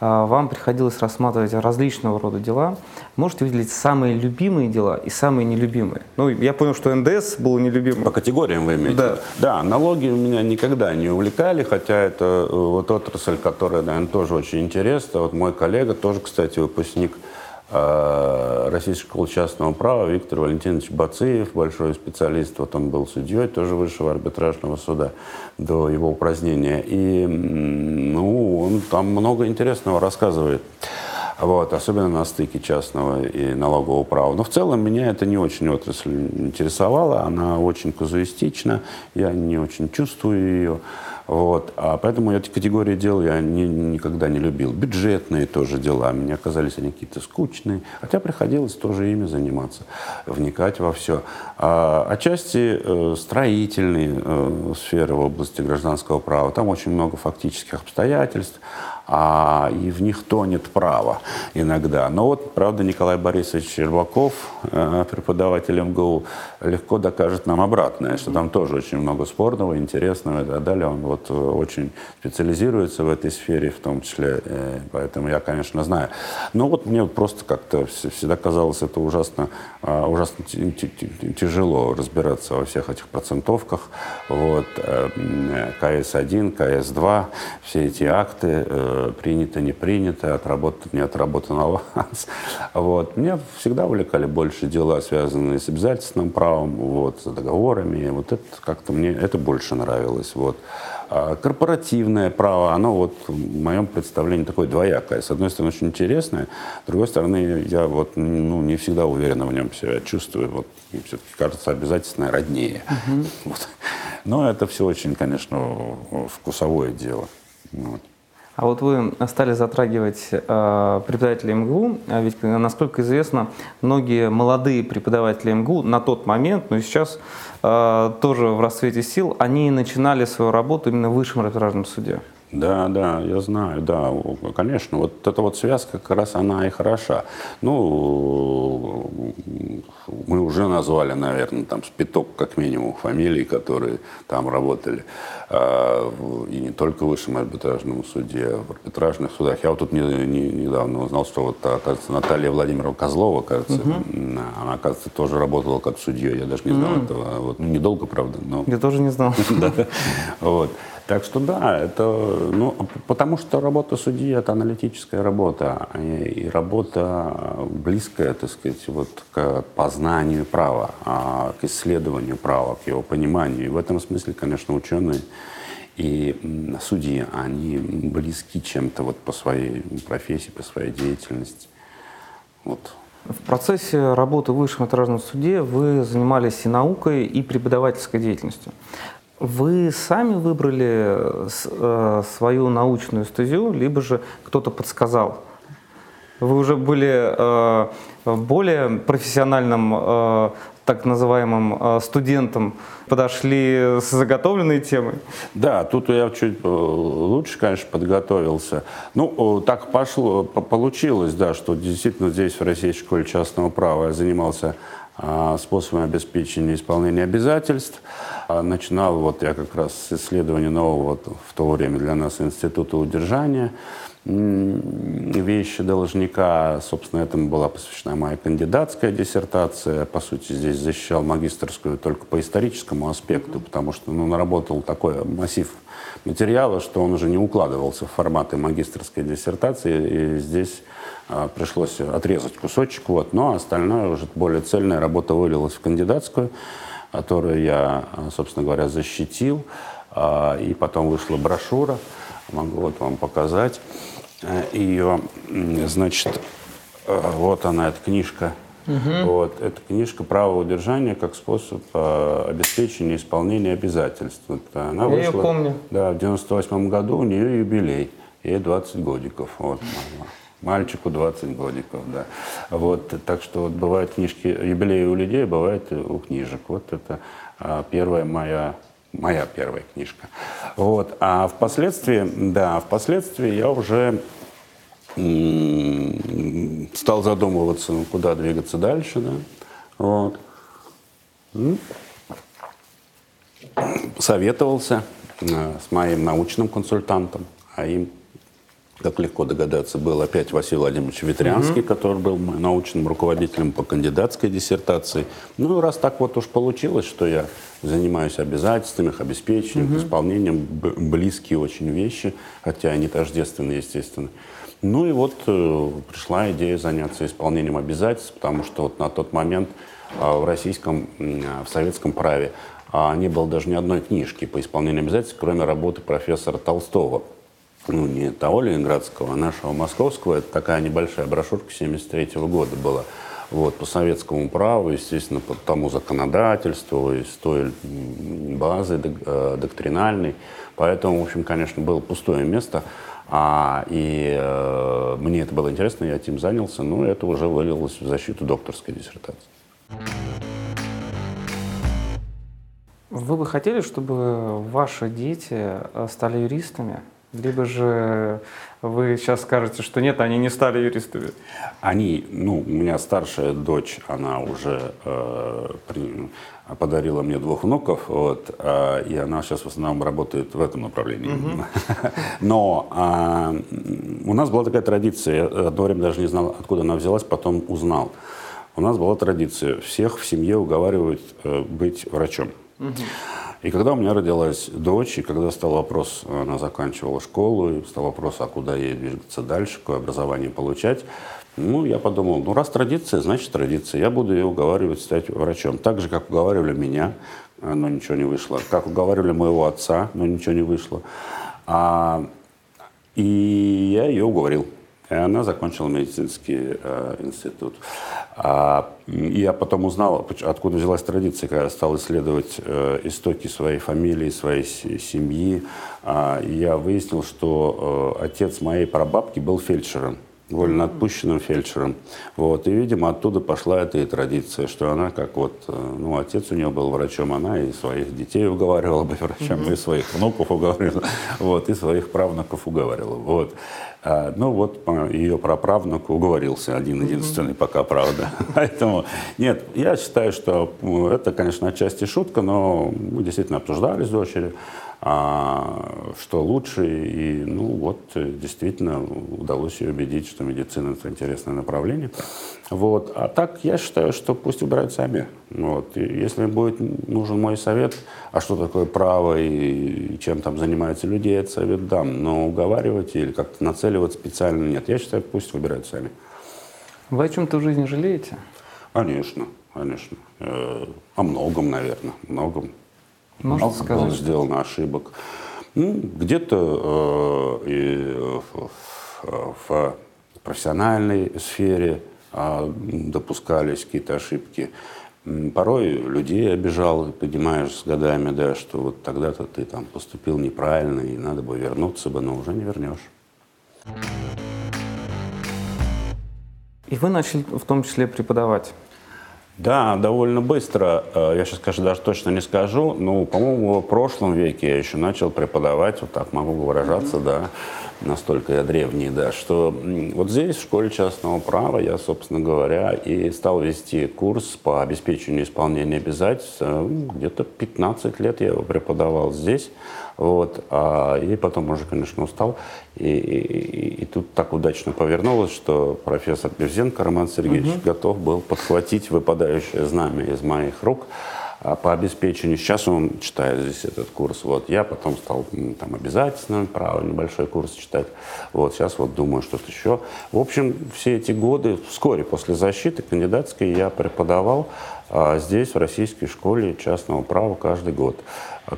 а, вам приходилось рассматривать различного рода дела. Можете выделить самые любимые дела и самые нелюбимые? Ну, я понял, что НДС было нелюбимым. По категориям вы имеете? Да. Да, налоги меня никогда не увлекали, хотя это э, вот отрасль, которая, наверное, тоже очень интересна. Вот мой коллега, тоже, кстати, выпускник Российской школы частного права Виктор Валентинович Бациев, большой специалист, вот он был судьей тоже высшего арбитражного суда до его упразднения. И ну, он там много интересного рассказывает. Вот, особенно на стыке частного и налогового права. Но в целом меня это не очень отрасль интересовала, она очень казуистична, я не очень чувствую ее. Вот. А поэтому эти категории дел я не, никогда не любил. Бюджетные тоже дела. Мне казались они какие-то скучные. Хотя приходилось тоже ими заниматься, вникать во все. А, отчасти э, строительные э, сферы в области гражданского права. Там очень много фактических обстоятельств а, и в них тонет право иногда. Но вот, правда, Николай Борисович Щербаков, э, преподаватель МГУ, легко докажет нам обратное, что там тоже очень много спорного, интересного и так далее. Он вот очень специализируется в этой сфере, в том числе, поэтому я, конечно, знаю. Но вот мне просто как-то всегда казалось это ужасно, ужасно тяжело разбираться во всех этих процентовках. Вот, КС-1, КС-2, все эти акты, принято, не принято, отработан, не отработан аванс. Вот. Меня всегда увлекали больше дела, связанные с обязательственным правом, вот, с договорами. Вот это как-то мне это больше нравилось. Вот. А корпоративное право, оно вот в моем представлении такое двоякое. С одной стороны, очень интересное, с другой стороны, я вот ну, не всегда уверенно в нем себя чувствую. Вот, все-таки кажется обязательное роднее. Uh-huh. Вот. Но это все очень, конечно, вкусовое дело. Вот. А вот вы стали затрагивать э, преподавателей МГУ, а ведь, насколько известно, многие молодые преподаватели МГУ на тот момент, но и сейчас э, тоже в расцвете сил, они начинали свою работу именно в высшем арбитражном суде. Да, да, я знаю, да, конечно, вот эта вот связка как раз она и хороша. Ну, мы уже назвали, наверное, там спиток как минимум фамилий, которые там работали. А, и не только в высшем арбитражном суде, а в арбитражных судах. Я вот тут не, не, недавно узнал, что вот, оказывается, Наталья Владимировна Козлова, кажется, угу. она, оказывается, тоже работала как судья. Я даже не знал угу. этого. Вот, ну, недолго, правда, но... Я тоже не знал. Вот. Так что да, это, ну, потому что работа судьи – это аналитическая работа, и, работа близкая, так сказать, вот к познанию права, а, к исследованию права, к его пониманию. И в этом смысле, конечно, ученые и судьи, они близки чем-то вот по своей профессии, по своей деятельности. Вот. В процессе работы в высшем арбитражном суде вы занимались и наукой, и преподавательской деятельностью. Вы сами выбрали э, свою научную стезю, либо же кто-то подсказал? Вы уже были э, более профессиональным, э, так называемым студентом, подошли с заготовленной темой? Да, тут я чуть лучше, конечно, подготовился. Ну, так пошло, получилось, да, что действительно здесь, в Российской школе частного права, я занимался способами обеспечения исполнения обязательств. А начинал вот я как раз с исследования нового в то время для нас института удержания вещи должника. Собственно, этому была посвящена моя кандидатская диссертация. По сути, здесь защищал магистрскую только по историческому аспекту, потому что ну, наработал такой массив материала, что он уже не укладывался в форматы магистрской диссертации. И здесь а, пришлось отрезать кусочек. Вот. Но остальное уже более цельная работа вылилась в кандидатскую которую я, собственно говоря, защитил. А, и потом вышла брошюра, могу вот вам показать ее. Значит, э, вот она, эта книжка. Угу. Вот, эта книжка «Право удержания как способ э, обеспечения исполнения обязательств». Вот, она я вышла, ее помню. Да, в 98 году у нее юбилей. Ей 20 годиков. Вот, Мальчику 20 годиков, да. Вот, так что вот бывают книжки, юбилеи у людей, бывает у книжек. Вот это а, первая моя моя первая книжка. Вот. А впоследствии, да, впоследствии я уже стал задумываться, ну, куда двигаться дальше, да. Вот. Советовался э, с моим научным консультантом, а им как легко догадаться, был опять Василий Владимирович Ветрянский, угу. который был научным руководителем по кандидатской диссертации. Ну, раз так вот уж получилось, что я занимаюсь обязательствами, их обеспечением, угу. исполнением, близкие очень вещи, хотя они тождественны, естественно. Ну и вот э, пришла идея заняться исполнением обязательств, потому что вот на тот момент э, в российском, э, в советском праве э, не было даже ни одной книжки по исполнению обязательств, кроме работы профессора Толстого ну, не того ленинградского, а нашего московского. Это такая небольшая брошюрка 73 -го года была. Вот, по советскому праву, естественно, по тому законодательству, из той базы э, доктринальной. Поэтому, в общем, конечно, было пустое место. А, и э, мне это было интересно, я этим занялся. Ну, это уже вылилось в защиту докторской диссертации. Вы бы хотели, чтобы ваши дети э, стали юристами? Либо же вы сейчас скажете, что нет, они не стали юристами. Они, ну, у меня старшая дочь, она уже э, при, подарила мне двух внуков, вот, э, и она сейчас в основном работает в этом направлении. Угу. Но э, у нас была такая традиция, я одно время даже не знал, откуда она взялась, потом узнал. У нас была традиция, всех в семье уговаривают э, быть врачом. Угу. И когда у меня родилась дочь, и когда стал вопрос, она заканчивала школу, и стал вопрос, а куда ей двигаться дальше, какое образование получать, ну, я подумал, ну, раз традиция, значит традиция. Я буду ее уговаривать стать врачом. Так же, как уговаривали меня, но ничего не вышло. Как уговаривали моего отца, но ничего не вышло. А, и я ее уговорил. И она закончила медицинский э, институт. А, я потом узнал, откуда взялась традиция, когда стал исследовать э, истоки своей фамилии, своей семьи. А, я выяснил, что э, отец моей прабабки был фельдшером вольно отпущенным фельдшером. Вот. И, видимо, оттуда пошла эта и традиция, что она как вот, э, ну, отец у нее был врачом, она и своих детей уговаривала быть врачом, mm-hmm. и своих внуков уговаривала, вот, и своих правнуков уговаривала. Вот. А, ну вот ее праправнук уговорился, один-единственный mm-hmm. пока, правда. Поэтому, нет, я считаю, что это, конечно, отчасти шутка, но мы действительно обсуждали с дочерью а, что лучше. И, ну, вот, действительно, удалось ее убедить, что медицина – это интересное направление. Вот. А так, я считаю, что пусть выбирают сами. Вот. И если будет нужен мой совет, а что такое право и, и чем там занимаются люди, я этот совет дам. Но уговаривать или как-то нацеливать специально нет. Я считаю, пусть выбирают сами. Вы о чем-то в жизни жалеете? Конечно, конечно. Э, о многом, наверное, многом. Можно много сказать? было сделано ошибок. Ну, где-то э, и в, в профессиональной сфере э, допускались какие-то ошибки. Порой людей обижал, понимаешь, с годами, да, что вот тогда-то ты там поступил неправильно, и надо бы вернуться бы, но уже не вернешь. И вы начали в том числе преподавать. Да, довольно быстро. Э, я сейчас, конечно, даже точно не скажу. Ну, по-моему, в прошлом веке я еще начал преподавать, вот так могу выражаться, mm-hmm. да, настолько я древний, да, что вот здесь, в школе частного права, я, собственно говоря, и стал вести курс по обеспечению исполнения обязательств. Э, где-то 15 лет я его преподавал здесь. Вот, а, и потом уже, конечно, устал. И, и, и тут так удачно повернулось, что профессор Берзенко Роман Сергеевич угу. готов был подхватить выпадающее знамя из моих рук по обеспечению. Сейчас он читает здесь этот курс. Вот я потом стал там обязательно право небольшой курс читать. Вот сейчас вот думаю что-то еще. В общем, все эти годы, вскоре после защиты кандидатской я преподавал а, здесь, в российской школе частного права каждый год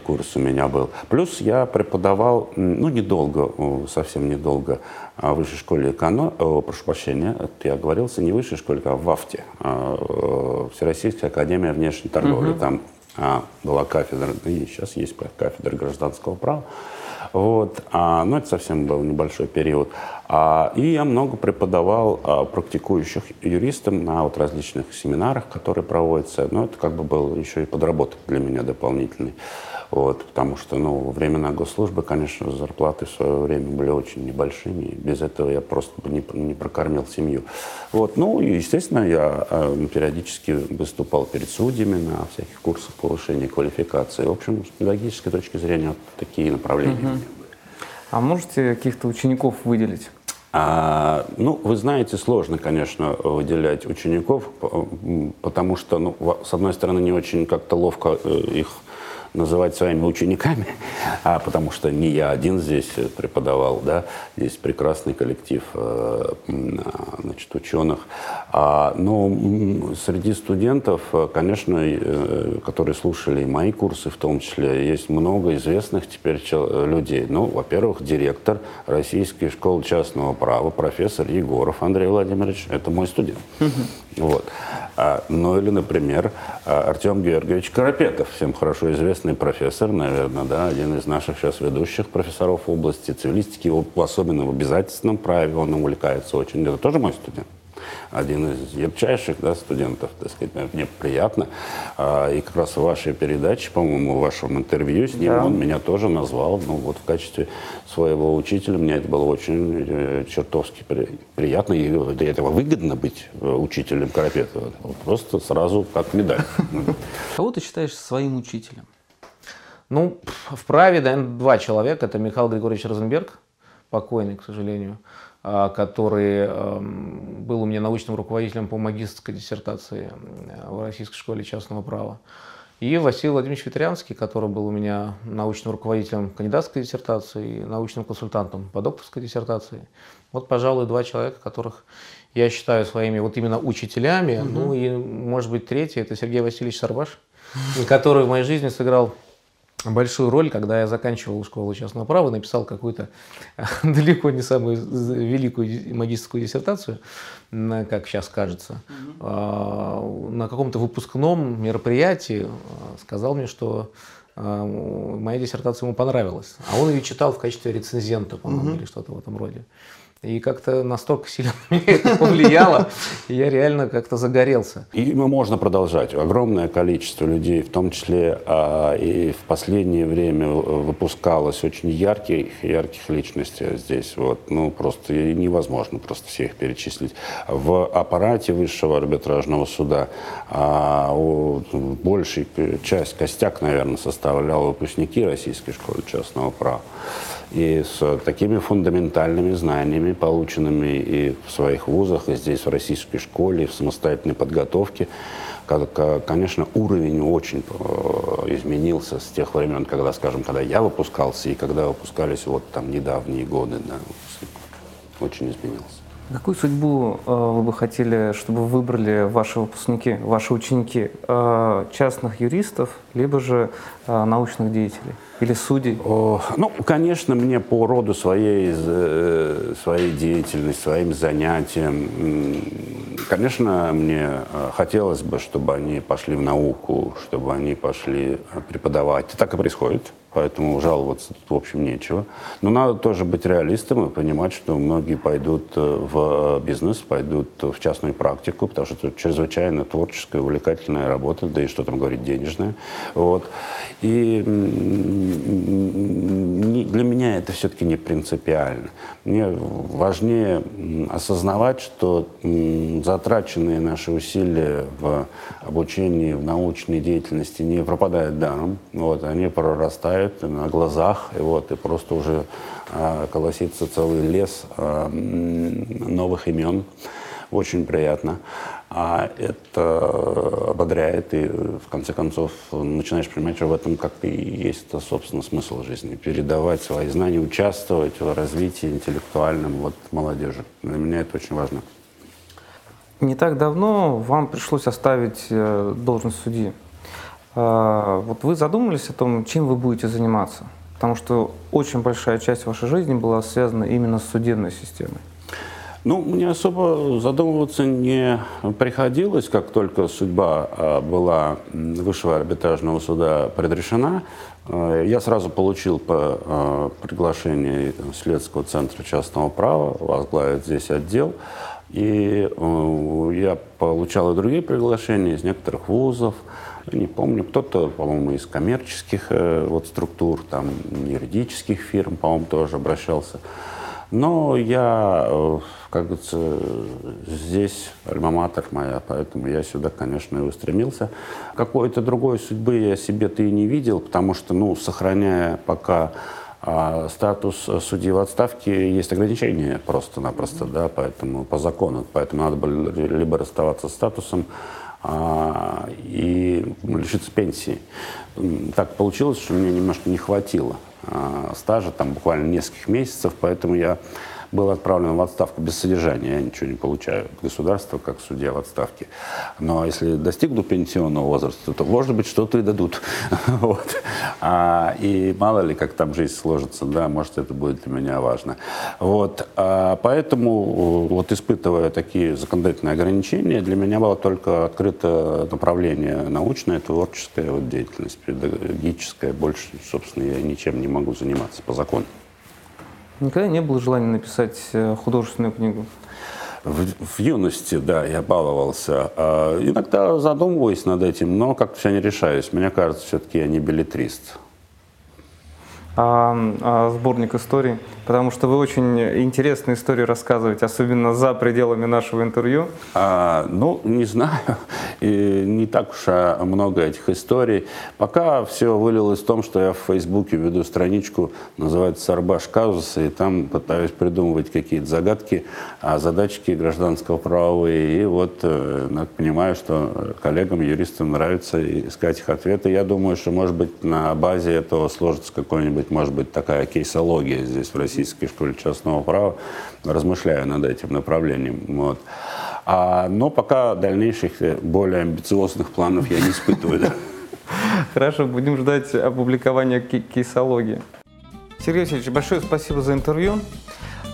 курс у меня был. Плюс я преподавал, ну, недолго, совсем недолго, а, в высшей школе эконом... Прошу прощения, это я оговорился, не в высшей школе, а в ВАФТе, а, Всероссийская академия внешней торговли. Угу. Там а, была кафедра, и сейчас есть кафедра гражданского права. Вот. А, ну, это совсем был небольшой период. А, и я много преподавал а, практикующих юристам на вот различных семинарах, которые проводятся. Ну, это как бы был еще и подработок для меня дополнительный. Вот, потому что, ну, во времена госслужбы, конечно, зарплаты в свое время были очень небольшими. Без этого я просто бы не, не прокормил семью. Вот, ну, и, естественно, я э, периодически выступал перед судьями на всяких курсах повышения квалификации. В общем, с педагогической точки зрения вот такие направления угу. у меня были. А можете каких-то учеников выделить? А, ну, вы знаете, сложно, конечно, выделять учеников, потому что, ну, с одной стороны, не очень как-то ловко э, их называть своими учениками, а потому что не я один здесь преподавал, да, здесь прекрасный коллектив э, значит, ученых. А, но среди студентов, конечно, э, которые слушали мои курсы в том числе, есть много известных теперь людей. Ну, во-первых, директор Российской школы частного права, профессор Егоров Андрей Владимирович, это мой студент. Вот. А, ну или, например, а, Артем Георгиевич Карапетов, всем хорошо известный профессор, наверное, да, один из наших сейчас ведущих профессоров в области цивилистики, особенно в обязательственном праве, он увлекается очень. Это тоже мой студент один из ярчайших да, студентов, так сказать, мне приятно. А, и как раз в вашей передаче, по-моему, в вашем интервью с ним, да. он меня тоже назвал, ну вот в качестве своего учителя. Мне это было очень э, чертовски приятно, и для этого выгодно быть э, учителем Карапетова. Просто сразу как медаль. Кого ты считаешь своим учителем? Ну, в праве, наверное, два человека. Это Михаил Григорьевич Розенберг, покойный, к сожалению, который эм, был у меня научным руководителем по магистрской диссертации в Российской школе частного права. И Василий Владимирович Ветрянский, который был у меня научным руководителем кандидатской диссертации и научным консультантом по докторской диссертации. Вот, пожалуй, два человека, которых я считаю своими вот именно учителями. Угу. Ну и, может быть, третий – это Сергей Васильевич Сарбаш, который в моей жизни сыграл большую роль, когда я заканчивал школу частного права, написал какую-то далеко не самую великую магистрскую диссертацию, как сейчас кажется, mm-hmm. на каком-то выпускном мероприятии а, сказал мне, что а, моя диссертация ему понравилась. А он ее читал в качестве рецензента, по-моему, mm-hmm. или что-то в этом роде. И как-то настолько сильно это повлияло, я реально как-то загорелся. И можно продолжать. Огромное количество людей, в том числе а, и в последнее время выпускалось очень ярких, ярких личностей здесь. Вот, ну, просто невозможно просто всех перечислить. В аппарате высшего арбитражного суда а, большая часть, костяк, наверное, составлял выпускники Российской школы частного права и с такими фундаментальными знаниями, полученными и в своих вузах, и здесь в российской школе, и в самостоятельной подготовке, конечно, уровень очень э, изменился с тех времен, когда, скажем, когда я выпускался и когда выпускались вот там недавние годы, да, очень изменился. Какую судьбу э, вы бы хотели, чтобы выбрали ваши выпускники, ваши ученики? Э, частных юристов, либо же научных деятелей или судей? О, ну, конечно, мне по роду своей, э, своей деятельности, своим занятиям, конечно, мне э, хотелось бы, чтобы они пошли в науку, чтобы они пошли э, преподавать. И так и происходит поэтому жаловаться тут, в общем, нечего. Но надо тоже быть реалистом и понимать, что многие пойдут э, в э, бизнес, пойдут в частную практику, потому что это чрезвычайно творческая, увлекательная работа, да и что там говорить, денежная. Вот. И для меня это все-таки не принципиально. Мне важнее осознавать, что затраченные наши усилия в обучении, в научной деятельности не пропадают даром. Вот, они прорастают на глазах, и вот, и просто уже а, колосится целый лес а, новых имен. Очень приятно. А это ободряет, и в конце концов начинаешь понимать, что в этом как и есть, -то, собственно, смысл жизни. Передавать свои знания, участвовать в развитии интеллектуальном вот, молодежи. Для меня это очень важно. Не так давно вам пришлось оставить э, должность судьи. А, вот вы задумались о том, чем вы будете заниматься? Потому что очень большая часть вашей жизни была связана именно с судебной системой. Ну, мне особо задумываться не приходилось, как только судьба а, была Высшего арбитражного суда предрешена. А, я сразу получил по приглашению Следственного центра частного права возглавить здесь отдел. И э, я получал и другие приглашения из некоторых вузов, не помню, кто-то, по-моему, из коммерческих э, вот, структур, там, юридических фирм, по-моему, тоже обращался. Но я, э, как говорится, здесь альма-матер моя, поэтому я сюда, конечно, и устремился. Какой-то другой судьбы я себе-то и не видел, потому что, ну, сохраняя пока а статус судьи в отставке есть ограничения просто-напросто, да, поэтому по закону, поэтому надо было либо расставаться с статусом, а, и лишиться пенсии. Так получилось, что мне немножко не хватило стажа, там буквально нескольких месяцев, поэтому я был отправлен в отставку без содержания. Я ничего не получаю от государства, как судья в отставке. Но если достигну пенсионного возраста, то, может быть, что-то и дадут. вот. а, и мало ли, как там жизнь сложится, да, может, это будет для меня важно. Вот. А, поэтому, вот испытывая такие законодательные ограничения, для меня было только открыто направление научное, творческая вот, деятельность, педагогическая. Больше, собственно, я ничем не могу заниматься по закону. Никогда не было желания написать э, художественную книгу? В, в юности, да, я баловался. А, иногда задумываюсь над этим, но как-то все не решаюсь. Мне кажется, все-таки я не билетрист. Сборник историй? потому что вы очень интересные истории рассказываете, особенно за пределами нашего интервью. А, ну, не знаю, и не так уж а много этих историй. Пока все вылилось в том, что я в Фейсбуке веду страничку, называется «Сарбаш казусы», и там пытаюсь придумывать какие-то загадки, а задачки гражданского правовые. И вот э, понимаю, что коллегам, юристам нравится искать их ответы. Я думаю, что, может быть, на базе этого сложится какой-нибудь, может быть, такая кейсология здесь в Российской школе частного права, размышляю над этим направлением. Вот. А, но пока дальнейших, более амбициозных планов я не испытываю. Хорошо, будем ждать опубликования кейсологии. Сергей Васильевич, большое спасибо за интервью.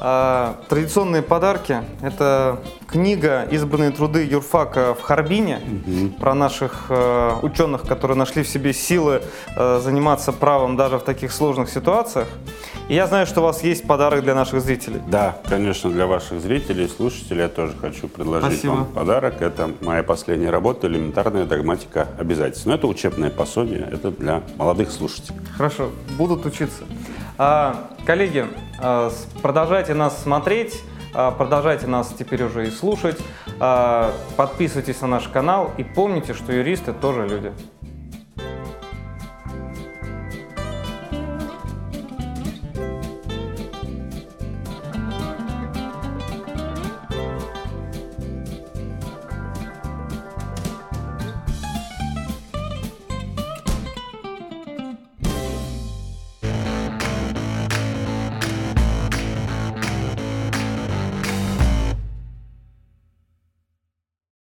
А, традиционные подарки – это книга «Избранные труды юрфака в Харбине» угу. про наших э, ученых, которые нашли в себе силы э, заниматься правом даже в таких сложных ситуациях. И я знаю, что у вас есть подарок для наших зрителей. Да, конечно, для ваших зрителей, слушателей я тоже хочу предложить Спасибо. вам подарок. Это моя последняя работа «Элементарная догматика обязательств». Но это учебное пособие, это для молодых слушателей. Хорошо, будут учиться. А, коллеги, а, продолжайте нас смотреть, а, продолжайте нас теперь уже и слушать. Подписывайтесь на наш канал и помните, что юристы тоже люди.